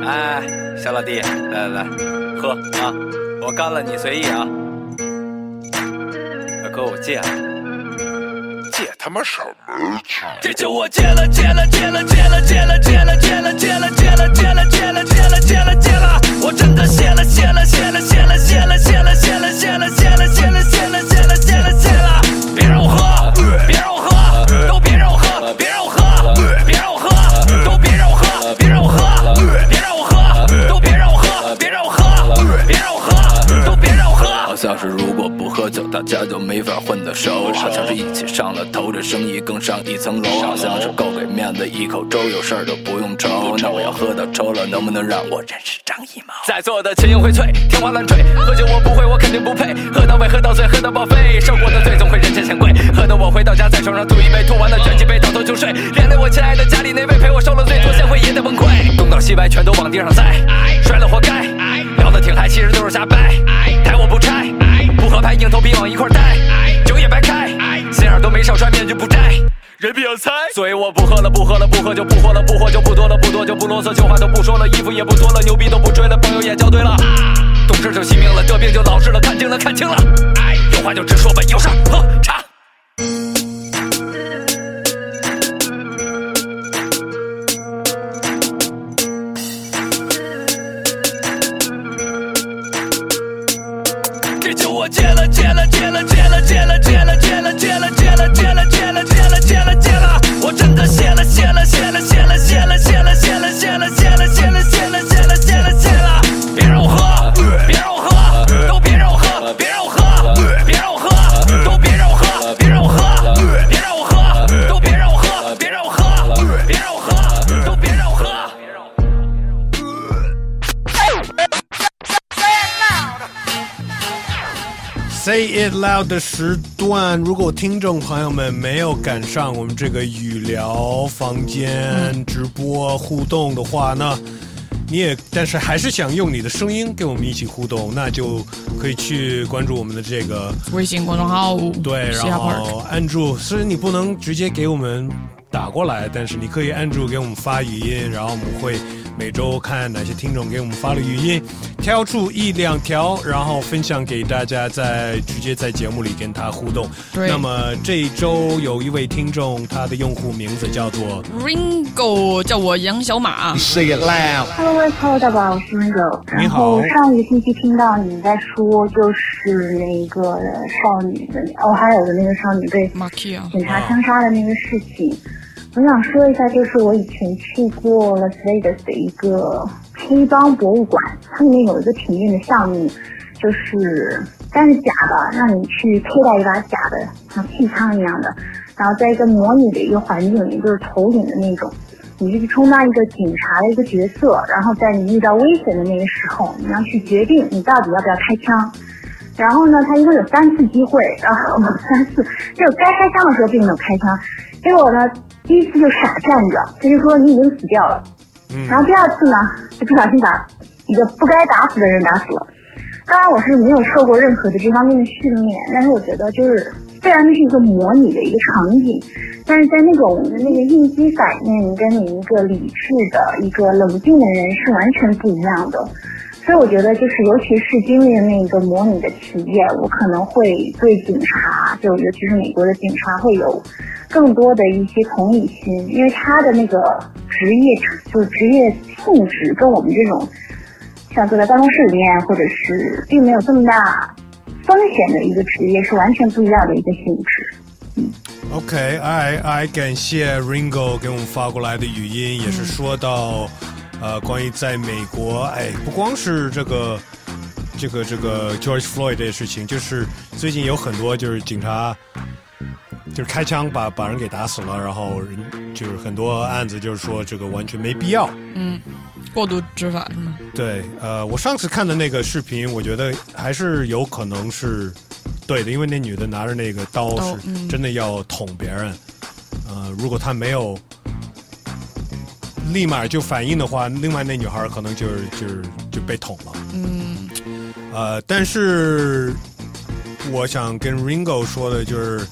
哎，小老弟，来来来，喝啊！我干了，你随意啊。大哥，我戒了。他妈什么去？这酒我戒了，戒了，戒了，戒了，戒了，戒了，戒了，戒了，戒了，戒了，戒了，戒了，戒了，戒了，我真的戒了，戒了，戒了，戒了，戒了，戒了，戒了，戒了，戒了，戒了，戒了，戒了，戒了，戒了，别让我喝，别让我喝，都别让我喝，像是如果不喝酒，大家就没法混得熟。好像是一起上了头，这生意更上一层楼。好像是够给面子一口粥，有事儿都不用愁。那我要喝到抽了，能不能让我认识张艺谋？在座的群英荟萃，天花乱坠，喝酒我不会，我肯定不配。喝到位，喝到醉，喝到报废，受过的罪总会人前显贵。喝得我回到家，在床上吐一杯，吐完了卷几杯，倒头就睡。连累我亲爱的家里那位陪我受了罪，多贤惠也得崩溃。东倒西歪，全都往地上栽，摔了活该。挺嗨，其实都是瞎掰。台我不拆，不合拍，硬头皮往一块儿带，酒也白开，心眼都没少摔，面具不摘。人比较猜，所以我不喝了，不喝了，不喝就不活了，不活就不多了，不多就不啰嗦，旧话都不说了，衣服也不脱了，牛逼都不吹了，朋友也交对了，懂事就惜命了，得病就老实了，看清了看清了，有话就直说吧，有事儿喝茶。戒了，戒了，戒了，戒了，戒了，戒了，戒了，戒了，戒了，戒了，戒了，戒了，戒了，我真的谢了，戒了，戒了，戒了，戒了，戒了，戒了，戒了，戒了，戒了，戒了，Say It Loud 的时段，如果听众朋友们没有赶上我们这个语聊房间直播互动的话，那你也但是还是想用你的声音跟我们一起互动，那就可以去关注我们的这个微信公众号。对，然后按住，虽然你不能直接给我们打过来，但是你可以按住给我们发语音，然后我们会每周看哪些听众给我们发了语音，挑出一两条，然后分享给大家，再直接在节目里跟他互动。对那么这一周有一位听众，他的用户名字叫做 Ringo 叫我杨小马。Say it loud。Hello w Hello，大宝，我是 Ringo。你好上一个星期听到你在说，就是那个少女的，哦，还有的那个少女被警察枪杀的那个事情。我想说一下，就是我以前去过 Las Vegas 的一个黑帮博物馆，它里面有一个体验的项目，就是但是假的，让你去佩戴一把假的像气枪一样的，然后在一个模拟的一个环境里，就是投影的那种。你是充当一个警察的一个角色，然后在你遇到危险的那个时候，你要去决定你到底要不要开枪。然后呢，他一共有三次机会，然后三次就该开枪的时候并没有开枪，结果呢，第一次就傻站着，他就说你已经死掉了。然后第二次呢，就不小心把一个不该打死的人打死了。当然我是没有受过任何的这方面的训练，但是我觉得就是虽然那是一个模拟的一个场景，但是在那种那个应激反应跟你一个理智的一个冷静的人是完全不一样的。所以我觉得就是尤其是经历了那个模拟的体验，我可能会对警察，就尤其是美国的警察会有更多的一些同理心，因为他的那个职业就职业性质跟我们这种像坐在办公室里面，或者是并没有这么大风险的一个职业是完全不一样的一个性质。嗯 OK，I I 感谢 Ringo 给我们发过来的语音，也是说到，呃，关于在美国，哎，不光是这个，这个这个 George Floyd 这个事情，就是最近有很多就是警察，就是开枪把把人给打死了，然后人就是很多案子就是说这个完全没必要。嗯，过度执法是吗？对，呃，我上次看的那个视频，我觉得还是有可能是对的，因为那女的拿着那个刀是真的要捅别人。呃，如果她没有立马就反应的话，另外那女孩可能就是就是就被捅了。嗯，呃，但是我想跟 Ringo 说的就是，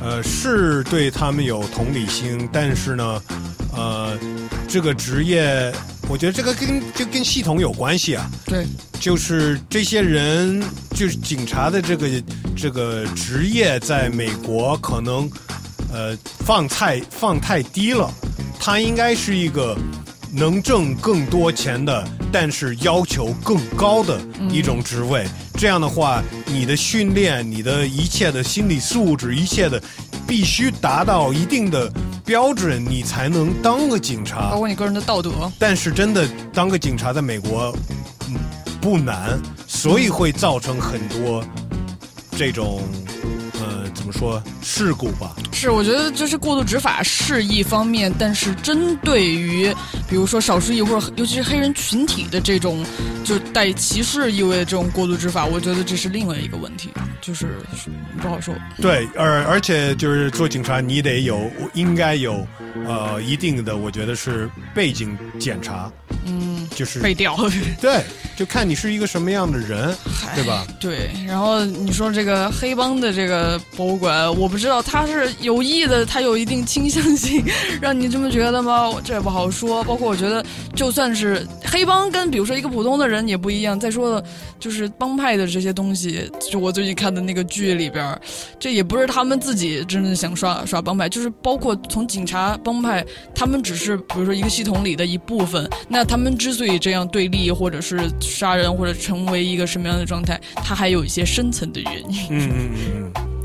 呃，是对他们有同理心，但是呢，呃，这个职业，我觉得这个跟就跟系统有关系啊。对，就是这些人，就是警察的这个这个职业，在美国可能呃放太放太低了，他应该是一个能挣更多钱的，但是要求更高的一种职位。这样的话，你的训练、你的一切的心理素质、一切的，必须达到一定的标准，你才能当个警察。包括你个人的道德。但是真的当个警察在美国，嗯，不难，所以会造成很多这种么说事故吧。是，我觉得就是过度执法是一方面，但是针对于比如说少数裔或者尤其是黑人群体的这种就带歧视意味的这种过度执法，我觉得这是另外一个问题，就是不好说。对，而而且就是做警察，你得有应该有呃一定的，我觉得是背景检查，嗯，就是背调。对，就看你是一个什么样的人，对吧？对，然后你说这个黑帮的这个博物馆，我不知道他是有意的，他有一定倾向性，让你这么觉得吗？这也不好说。包括我觉得，就算是黑帮跟比如说一个普通的人也不一样。再说了，就是帮派的这些东西，就我最近看的那个剧里边，这也不是他们自己真正想刷刷帮派，就是包括从警察帮派，他们只是比如说一个系统里的一部分。那他们之所以这样对立，或者是杀人，或者成为一个什么样的状态，他还有一些深层的原因。嗯嗯嗯，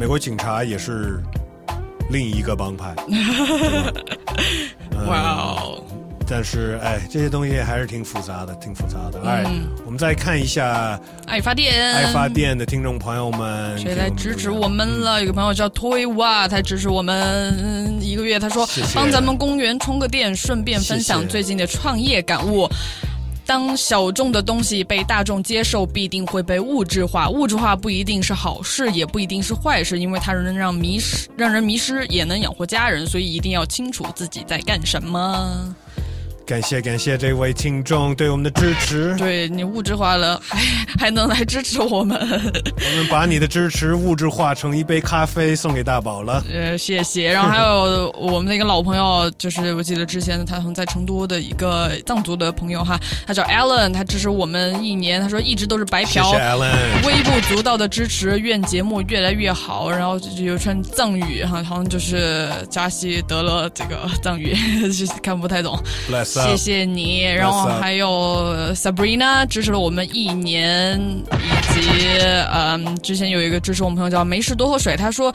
美国警察也是另一个帮派。哇哦！但是哎，这些东西还是挺复杂的，挺复杂的。哎，嗯我们再看一下爱发电，爱发电的听众朋友们，谁来支持我们了？有个朋友叫 Toy 哇，他支持我们嗯一个月。他说帮咱们公园充个电，顺便分享最近的创业感悟。当小众的东西被大众接受，必定会被物质化。物质化不一定是好事，也不一定是坏事，因为它能让迷失，让人迷失，也能养活家人。所以一定要清楚自己在干什么。感谢感谢这位听众对我们的支持。对你物质化了，还还能来支持我们。我们把你的支持物质化成一杯咖啡送给大宝了。呃，谢谢。然后还有我们的一个老朋友，就是我记得之前他好像在成都的一个藏族的朋友哈，他叫 Alan，他支持我们一年，他说一直都是白嫖，谢谢 Alan，微不足道的支持，愿节目越来越好。然后有串藏语哈，好像就是加西得了这个藏语，看不太懂。谢谢你。然后还有 Sabrina 支持了我们一年，以及嗯，之前有一个支持我们朋友叫没事多喝水，他说：“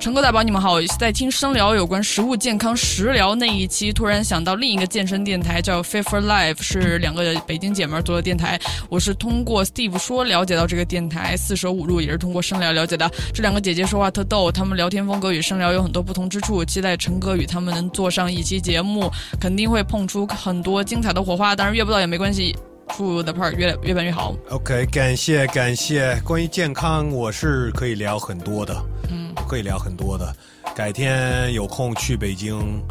陈哥大宝你们好，在听生聊有关食物健康食疗那一期，突然想到另一个健身电台叫 Fit for Life，是两个北京姐妹做的电台。我是通过 Steve 说了解到这个电台，四舍五入也是通过生聊了解的。这两个姐姐说话特逗，她们聊天风格与生聊有很多不同之处，期待陈哥与他们能做上一期节目，肯定会碰出很多精彩的火花。当然约不到也没关系。”祝 The Park 越越办越好。OK，感谢感谢。关于健康，我是可以聊很多的，嗯，可以聊很多的。改天有空去北京。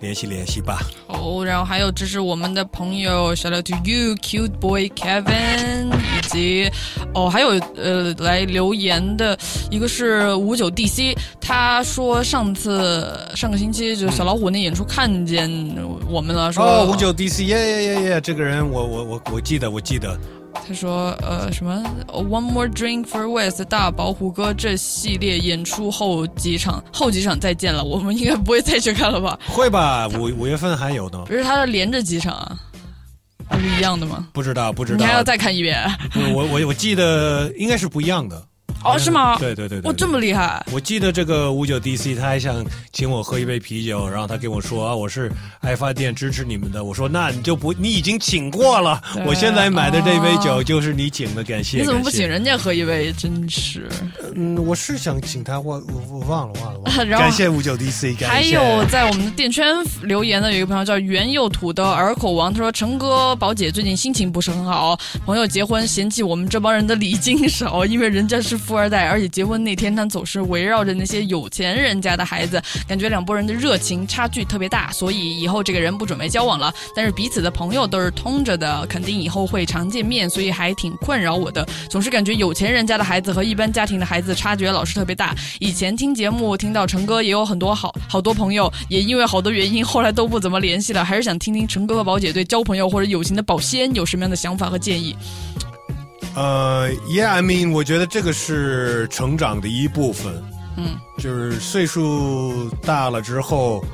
联系联系吧。哦，然后还有支持我们的朋友，shout out to you, cute boy Kevin，以及哦，还有呃来留言的一个是五九 DC，他说上次上个星期就小老虎那演出看见我们了，说哦五九 DC，耶耶耶耶，这个人我我我我记得我记得。他说：“呃，什么？One more drink for West，大宝虎哥这系列演出后几场，后几场再见了。我们应该不会再去看了吧？会吧？五五月份还有呢。不是他连着几场啊？不是一样的吗？不知道，不知道。你还要再看一遍？我我我记得应该是不一样的。”哦，是吗？对对对对，哇，这么厉害！我记得这个五九 DC，他还想请我喝一杯啤酒，然后他跟我说啊，我是爱发电支持你们的。我说那你就不，你已经请过了，我现在买的这杯酒就是你请的，感谢。你怎么不请人家喝一杯？真是。嗯，我是想请他，我我我忘了忘了。感谢五九 DC 感谢。还有在我们的电圈留言的有一个朋友叫原又土的耳口王，他说陈哥宝姐最近心情不是很好，朋友结婚嫌弃我们这帮人的礼金少，因为人家是富。富二代，而且结婚那天他总是围绕着那些有钱人家的孩子，感觉两拨人的热情差距特别大，所以以后这个人不准备交往了。但是彼此的朋友都是通着的，肯定以后会常见面，所以还挺困扰我的。总是感觉有钱人家的孩子和一般家庭的孩子差距老是特别大。以前听节目听到陈哥也有很多好好多朋友，也因为好多原因后来都不怎么联系了，还是想听听陈哥和宝姐对交朋友或者友情的保鲜有什么样的想法和建议。呃，Yeah，I mean，我觉得这个是成长的一部分。嗯，就是岁数大了之后，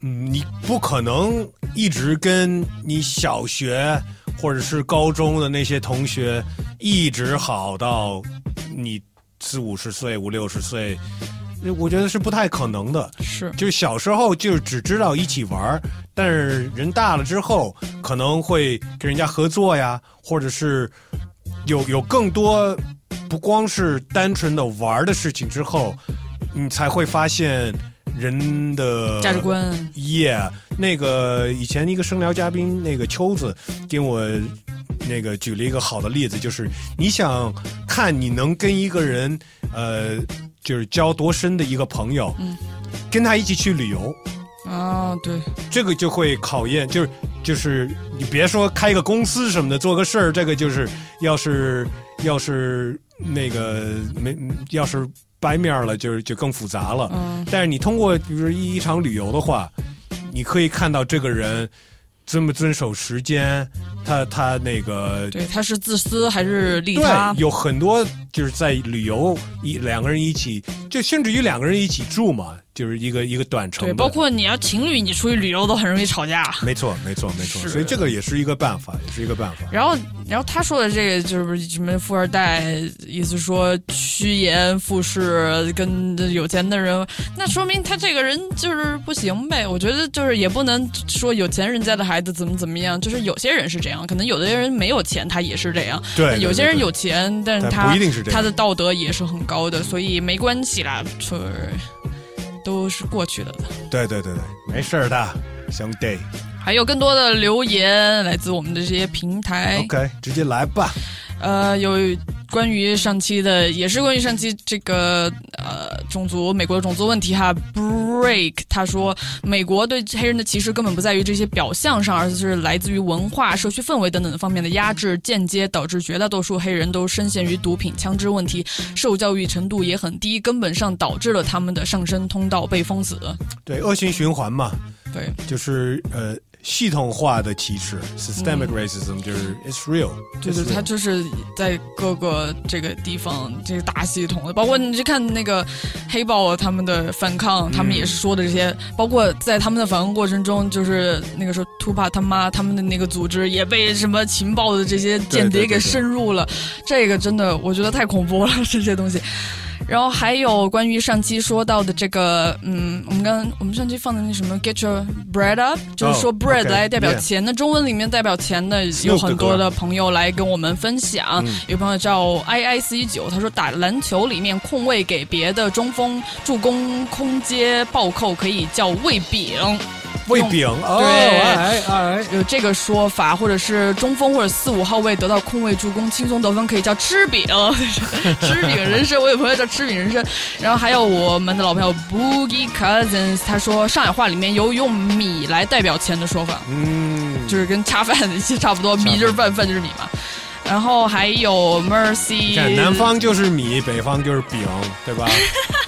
嗯，你不可能一直跟你小学或者是高中的那些同学一直好到你四五十岁、五六十岁，我觉得是不太可能的。是，就小时候就只知道一起玩，但是人大了之后，可能会跟人家合作呀，或者是。有有更多，不光是单纯的玩的事情之后，你才会发现人的价值观。Yeah，那个以前一个声聊嘉宾那个秋子给我那个举了一个好的例子，就是你想看你能跟一个人呃，就是交多深的一个朋友，嗯，跟他一起去旅游。啊，对，这个就会考验，就是就是你别说开个公司什么的，做个事儿，这个就是要是要是那个没要是掰面了，就是就更复杂了。嗯，但是你通过比如一一场旅游的话，你可以看到这个人遵不遵守时间，他他那个对他是自私还是利他？有很多就是在旅游一两个人一起，就甚至于两个人一起住嘛。就是一个一个短程，对，包括你要情侣，你出去旅游都很容易吵架。没错，没错，没错。所以这个也是一个办法，也是一个办法。然后，然后他说的这个就是什么富二代，意思说趋炎附势，跟有钱的人，那说明他这个人就是不行呗。我觉得就是也不能说有钱人家的孩子怎么怎么样，就是有些人是这样，可能有的人没有钱，他也是这样。对，有些人有钱，但是他不一定是这样，他的道德也是很高的，所以没关系啦，就是。都是过去的了。对对对对，没事的，兄弟。还有更多的留言来自我们的这些平台。OK，直接来吧。呃，有关于上期的，也是关于上期这个呃种族美国的种族问题哈。Break，他说美国对黑人的歧视根本不在于这些表象上，而是来自于文化、社区氛围等等方面的压制，间接导致绝大多数黑人都深陷于毒品、枪支问题，受教育程度也很低，根本上导致了他们的上升通道被封死。对，恶性循环嘛。对，就是呃。系统化的歧视，systemic racism 就是 it's real，就是它就是在各个这个地方这个大系统的，包括你去看那个黑豹他们的反抗，他们也是说的这些，包括在他们的反抗过程中，就是那个时候图帕他妈他们的那个组织也被什么情报的这些间谍给渗入了，这个真的我觉得太恐怖了这些东西。然后还有关于上期说到的这个，嗯，我们刚我们上期放的那什么 “get your bread up”，就是说 “bread” 来代表钱的，中文里面代表钱的有很多的朋友来跟我们分享。有朋友叫 i i 四一九，他说打篮球里面空位给别的中锋助攻空接暴扣可以叫喂饼。喂饼，对，有这个说法，或者是中锋或者四五号位得到空位助攻，轻松得分可以叫吃饼，吃饼人生。我有朋友叫吃饼人生，然后还有我们的老朋友 Boogie Cousins，他说上海话里面有用米来代表钱的说法，嗯，就是跟恰饭其实差不多，米就是饭，饭就是米嘛。然后还有 Mercy，南方就是米，北方就是饼，对吧？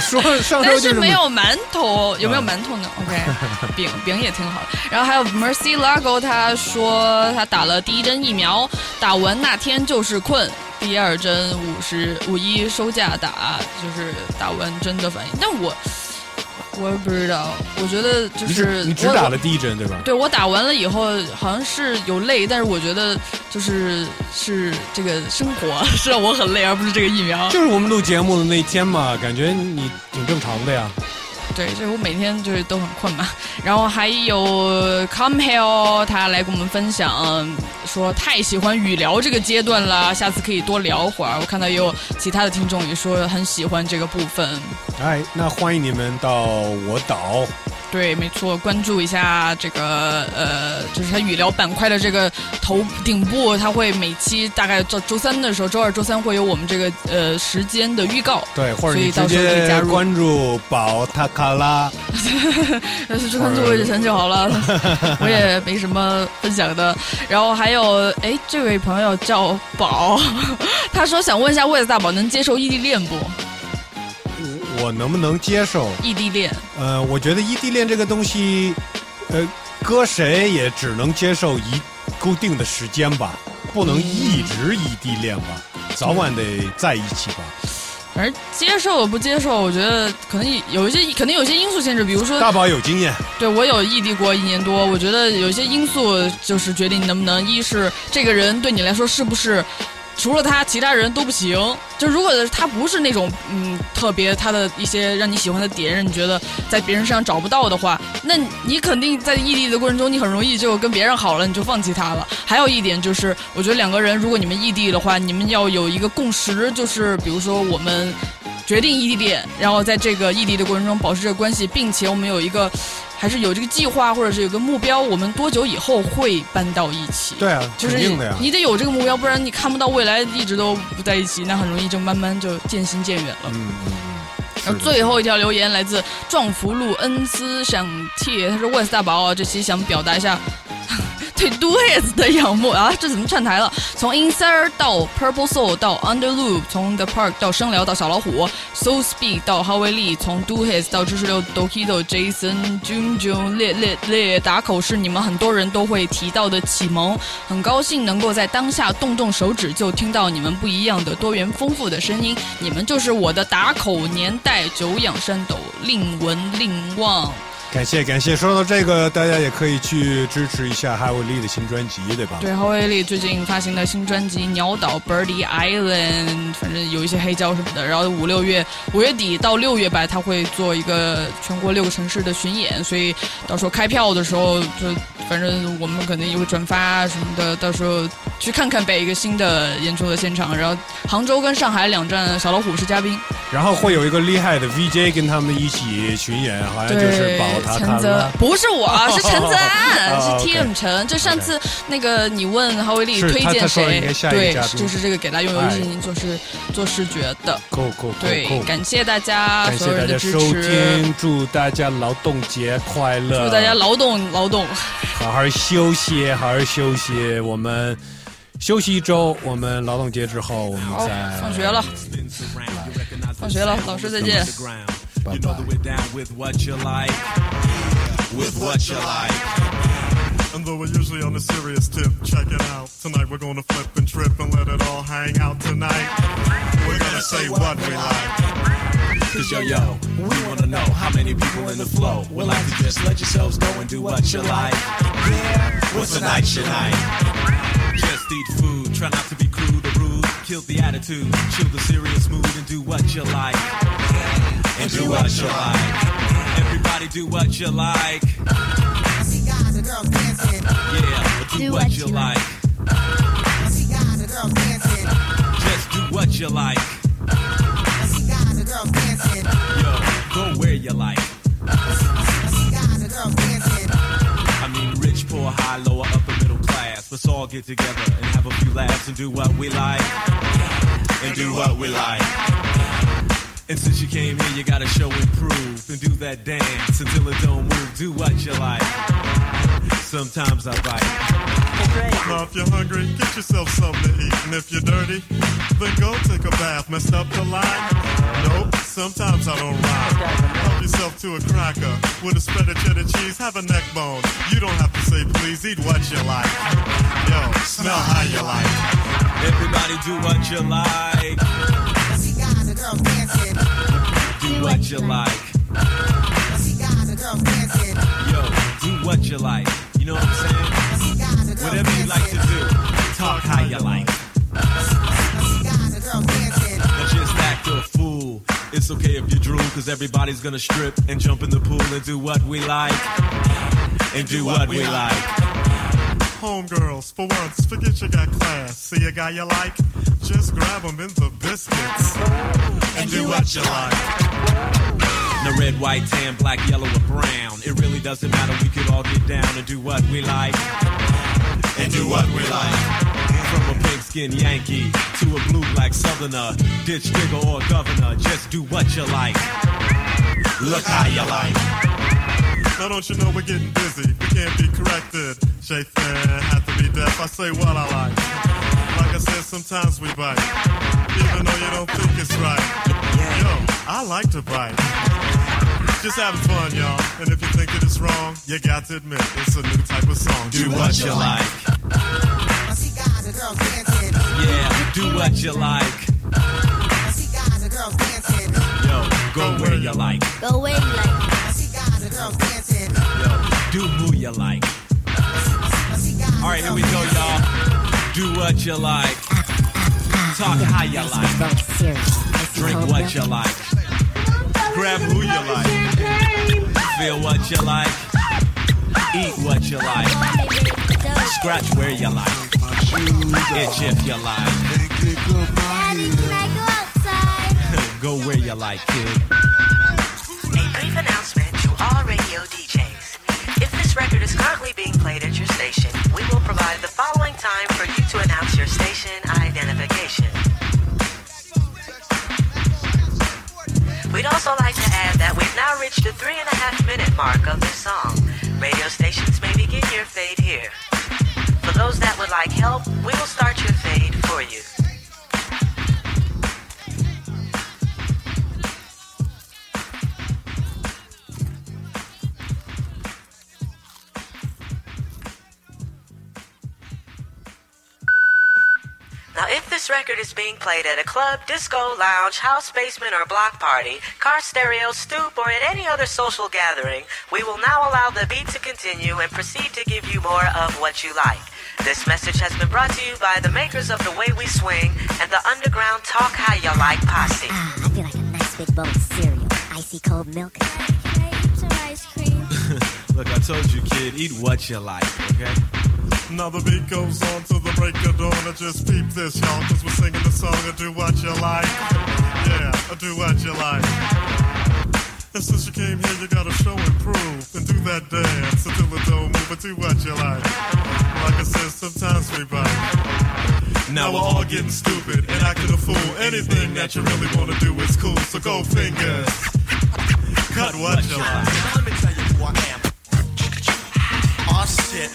说上但是没有馒头，有没有馒头呢？OK，饼饼也挺好的。然后还有 Mercy Lago，他说他打了第一针疫苗，打完那天就是困，第二针五十五一收假打，就是打完针的反应。但我。我也不知道，我觉得就是你只打了第一针对吧？对，我打完了以后好像是有累，但是我觉得就是是这个生活是让我很累，而不是这个疫苗。就是我们录节目的那天嘛，感觉你挺正常的呀。对，所以我每天就是都很困嘛。然后还有 Come Hell，他来跟我们分享，说太喜欢语聊这个阶段了，下次可以多聊会儿。我看到也有其他的听众也说很喜欢这个部分。哎，那欢迎你们到我岛。对，没错，关注一下这个呃，就是它语聊板块的这个头顶部，它会每期大概周周三的时候，周二、周三会有我们这个呃时间的预告。对，或者你直接关注宝塔卡拉，就关注魏志成就好了。我也没什么分享的。然后还有，哎，这位朋友叫宝，他说想问一下，魏子大宝能接受异地恋不？我能不能接受异地恋？呃，我觉得异地恋这个东西，呃，搁谁也只能接受一固定的时间吧，不能一直异地恋吧，早晚得在一起吧。反正接受不接受，我觉得可能有一些，肯定有些因素限制，比如说大宝有经验，对我有异地过一年多，我觉得有一些因素就是决定你能不能，一是这个人对你来说是不是。除了他，其他人都不行。就如果他不是那种嗯特别他的一些让你喜欢的点，让你觉得在别人身上找不到的话，那你肯定在异地的过程中，你很容易就跟别人好了，你就放弃他了。还有一点就是，我觉得两个人如果你们异地的话，你们要有一个共识，就是比如说我们决定异地恋，然后在这个异地的过程中保持这个关系，并且我们有一个。还是有这个计划，或者是有个目标，我们多久以后会搬到一起？对啊，就是你得有这个目标，不然你看不到未来一直都不在一起，那很容易就慢慢就渐行渐远了。嗯嗯嗯。然后最后一条留言来自壮福路恩斯想替，他说：“万斯大宝，这期想表达一下。”对 Do His 的仰慕啊，这怎么串台了？从 Inside 到 Purple Soul 到 Underloop，从 The Park 到声聊到小老虎，So Speak 到哈维利，从 Do His 到知识流 Dokido Jason Jun Jun 列列列打口是你们很多人都会提到的启蒙，很高兴能够在当下动动手指就听到你们不一样的多元丰富的声音，你们就是我的打口年代，久仰山斗，令闻令望。感谢感谢，说到这个，大家也可以去支持一下哈维利的新专辑，对吧？对，哈维利最近发行的新专辑《鸟岛 Birdy Island》，反正有一些黑胶什么的。然后五六月五月底到六月吧，他会做一个全国六个城市的巡演，所以到时候开票的时候，就反正我们肯定也会转发什么的，到时候去看看北一个新的演出的现场，然后杭州跟上海两站，小老虎是嘉宾。然后会有一个厉害的 VJ 跟他们一起巡演，好像就是宝塔陈泽，不是我，是陈泽 安，是 TM 陈。就上次那个你问郝伟丽推荐谁，对，就是这个给他用游戏做视做视觉的。够够对，感谢大家，所有人的收听，祝大家劳动节快乐，祝大家劳动劳动，好好休息，好好休息，我们。休息一周，我们劳动节之后，我们再放学了。放学了，老师再见。拜拜。And though we're usually on a serious tip, check it out. Tonight we're gonna flip and trip and let it all hang out tonight. We're gonna say what we like. Cause yo yo, we wanna know how many people in the flow will like to just let yourselves go and do what you like. Yeah, what's a night tonight? Just eat food, try not to be crude or rude. Kill the attitude, chill the serious mood, and do what you like. And do what you like. Everybody do what you like. I see guys and girls dancing. Yeah, do, do what, what you like. I see guys and girls dancing. Just do what you like. I see guys and girls dancing. Yo, go where you like. I see guys and girls dancing. I mean, rich, poor, high, lower, upper, middle class. Let's all get together and have a few laughs and do what we like. And do what we like. And since you came here, you gotta show and prove and do that dance until it don't move. Do what you like. Sometimes I bite. Now if you're hungry, get yourself something to eat. And if you're dirty, then go take a bath. Messed up the line? Nope, sometimes I don't rhyme yourself to a cracker with a spread of cheddar cheese. Have a neck bone. You don't have to say please. Eat what you like. Yo, smell how you like. Everybody do what you like. See guys and girls dancing. Do what you like. See guys and girls dancing. Yo, do what you like. You know what I'm saying? Whatever you like to do, talk how you like. See guys and girls dancing. Now just act a fool it's okay if you drool, cause everybody's gonna strip and jump in the pool and do what we like. And do what we like. Homegirls, for once, forget you got class. See a guy you like? Just grab him in the biscuits. And do what you like. No red, white, tan, black, yellow, or brown. It really doesn't matter, we could all get down and do what we like. And do what we like. From a pink skin Yankee to a blue black southerner, ditch digger or governor, just do what you like. Look how you like. Now don't you know we're getting busy? We can't be corrected. Fan, have to be deaf. I say what I like. Like I sometimes we bite, even though you don't think it's right. Yo, I like to bite. Just having fun, y'all. And if you think it is wrong, you got to admit it's a new type of song. Do, do what, what you like. like girls dancing. Yeah, do what you like. I see guys and girls dancing. Yo, go where you like. Go where you like. I see guys and girls dancing. Yo, do who you like. All right, here we go, y'all. Do what you like. Talk how you like. Drink what you like. Grab who you like. Feel what you like. Eat what you like. Scratch where you like. Itch if you like. Daddy, can I go outside? go where you like, kid. A brief announcement to all radio DJs. If this record is currently being played at your station, we will provide the following time for you to announce your station identification. We'd also like to add that we've now reached the three and a half minute mark of this song. Radio stations may begin your fade here. For those that would like help, we will start your fade for you. Now, if this record is being played at a club, disco, lounge, house basement, or block party, car stereo, stoop, or at any other social gathering, we will now allow the beat to continue and proceed to give you more of what you like. This message has been brought to you by the makers of The Way We Swing and the Underground Talk How You Like Posse. Ah, I feel like a nice big bowl of cereal, icy cold milk. Can I eat some ice cream? Look, I told you, kid, eat what you like, okay? Now the beat goes on to the break of dawn. I just peep this, y'all, cause we're singing the song of do what you like. Yeah, I do what you like. And since you came here, you gotta show and prove. And do that dance until the dough move, but do what you like. Like I said, sometimes we bite. Now we're all getting stupid and acting a fool. Anything that you really wanna do is cool, so go fingers. Cut what you like. Let me tell you who I am. Oh shit.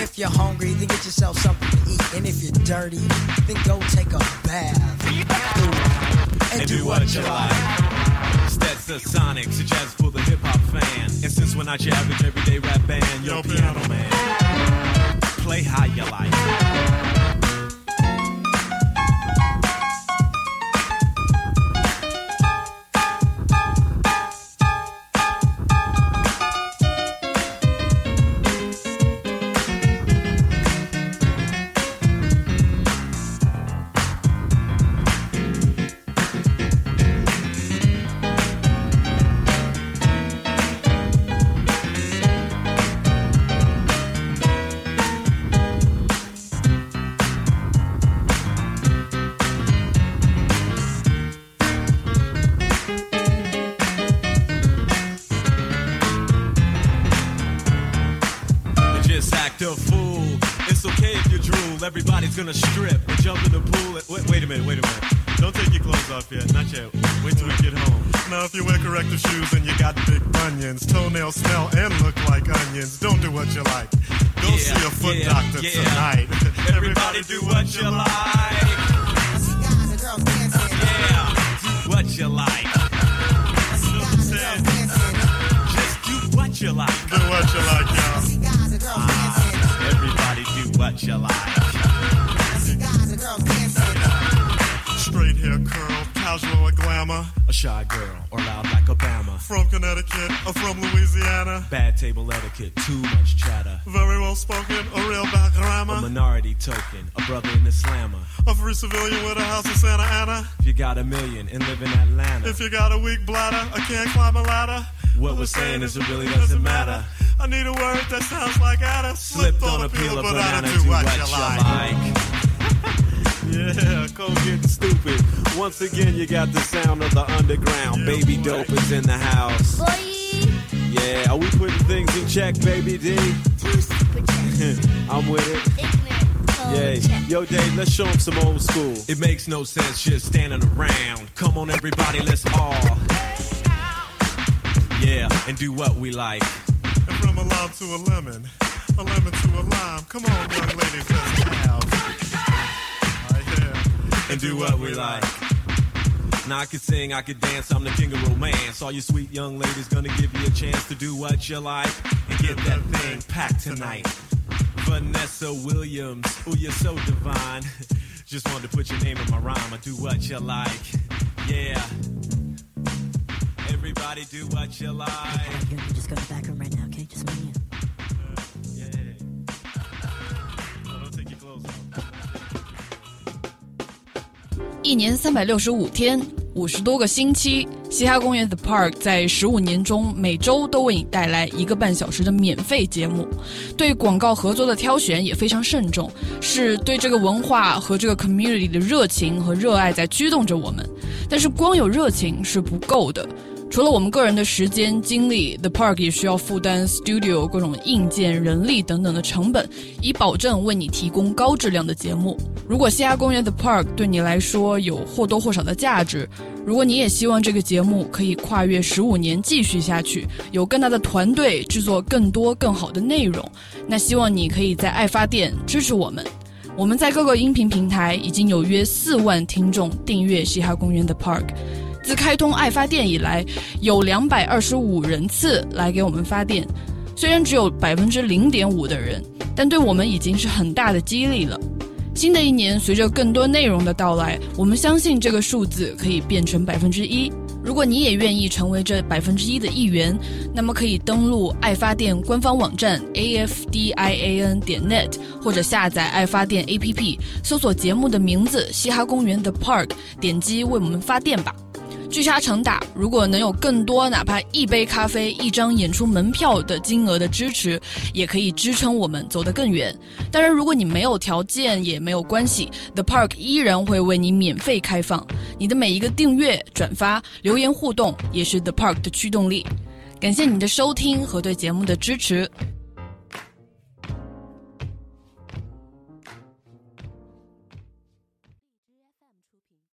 If you're hungry, then get yourself something to eat. And if you're dirty, then go take a bath. and, do what you like. That's the Sonic, so jazz for the hip hop fan. And since we're not your average everyday rap band, yo, piano man, play how you like. Do what you like, y'all. Ah, everybody do what you like. Straight hair curl, casual or glamour. A shy girl or loud like Obama. From Connecticut or from Louisiana. Bad table etiquette, too much chatter. Very well spoken, a real back A minority token, a brother in the slammer. A free civilian with a house in Santa Ana. If you got a million and live in Atlanta, If you got a weak bladder, I can't climb a ladder. what we're saying is it really doesn't matter. I need a word that sounds like Ada. Slipped on a peel of banana, do what you like. Yeah, go getting stupid. Once again, you got the sound of the underground. baby dope is in the house. Boy. Yeah, are we putting things in check, baby D? I'm with it. Yeah, yo, Dave, let's show 'em some old school. It makes no sense just standing around. Come on, everybody, let's all. Yeah, and do what we like. And from a lime to a lemon, a lemon to a lime. Come on, young ladies, let's have. And do what we like. Now I can sing, I can dance, I'm the king of romance. All you sweet young ladies gonna give you a chance to do what you like and get that thing packed tonight. Vanessa Williams, ooh, you're so divine. Just wanted to put your name in my rhyme. I do what you like. Yeah. Everybody do what you like. Just go back room 一年三百六十五天，五十多个星期，嘻哈公园 The Park 在十五年中每周都为你带来一个半小时的免费节目。对广告合作的挑选也非常慎重，是对这个文化和这个 community 的热情和热爱在驱动着我们。但是光有热情是不够的。除了我们个人的时间精力，The Park 也需要负担 studio 各种硬件、人力等等的成本，以保证为你提供高质量的节目。如果嘻哈公园 The Park 对你来说有或多或少的价值，如果你也希望这个节目可以跨越十五年继续下去，有更大的团队制作更多更好的内容，那希望你可以在爱发电支持我们。我们在各个音频平台已经有约四万听众订阅嘻哈公园 The Park。自开通爱发电以来，有两百二十五人次来给我们发电，虽然只有百分之零点五的人，但对我们已经是很大的激励了。新的一年，随着更多内容的到来，我们相信这个数字可以变成百分之一。如果你也愿意成为这百分之一的一员，那么可以登录爱发电官方网站 a f d i a n 点 net，或者下载爱发电 A P P，搜索节目的名字《嘻哈公园的 Park》，点击为我们发电吧。聚沙成塔，如果能有更多哪怕一杯咖啡、一张演出门票的金额的支持，也可以支撑我们走得更远。当然，如果你没有条件也没有关系，The Park 依然会为你免费开放。你的每一个订阅、转发、留言互动，也是 The Park 的驱动力。感谢你的收听和对节目的支持。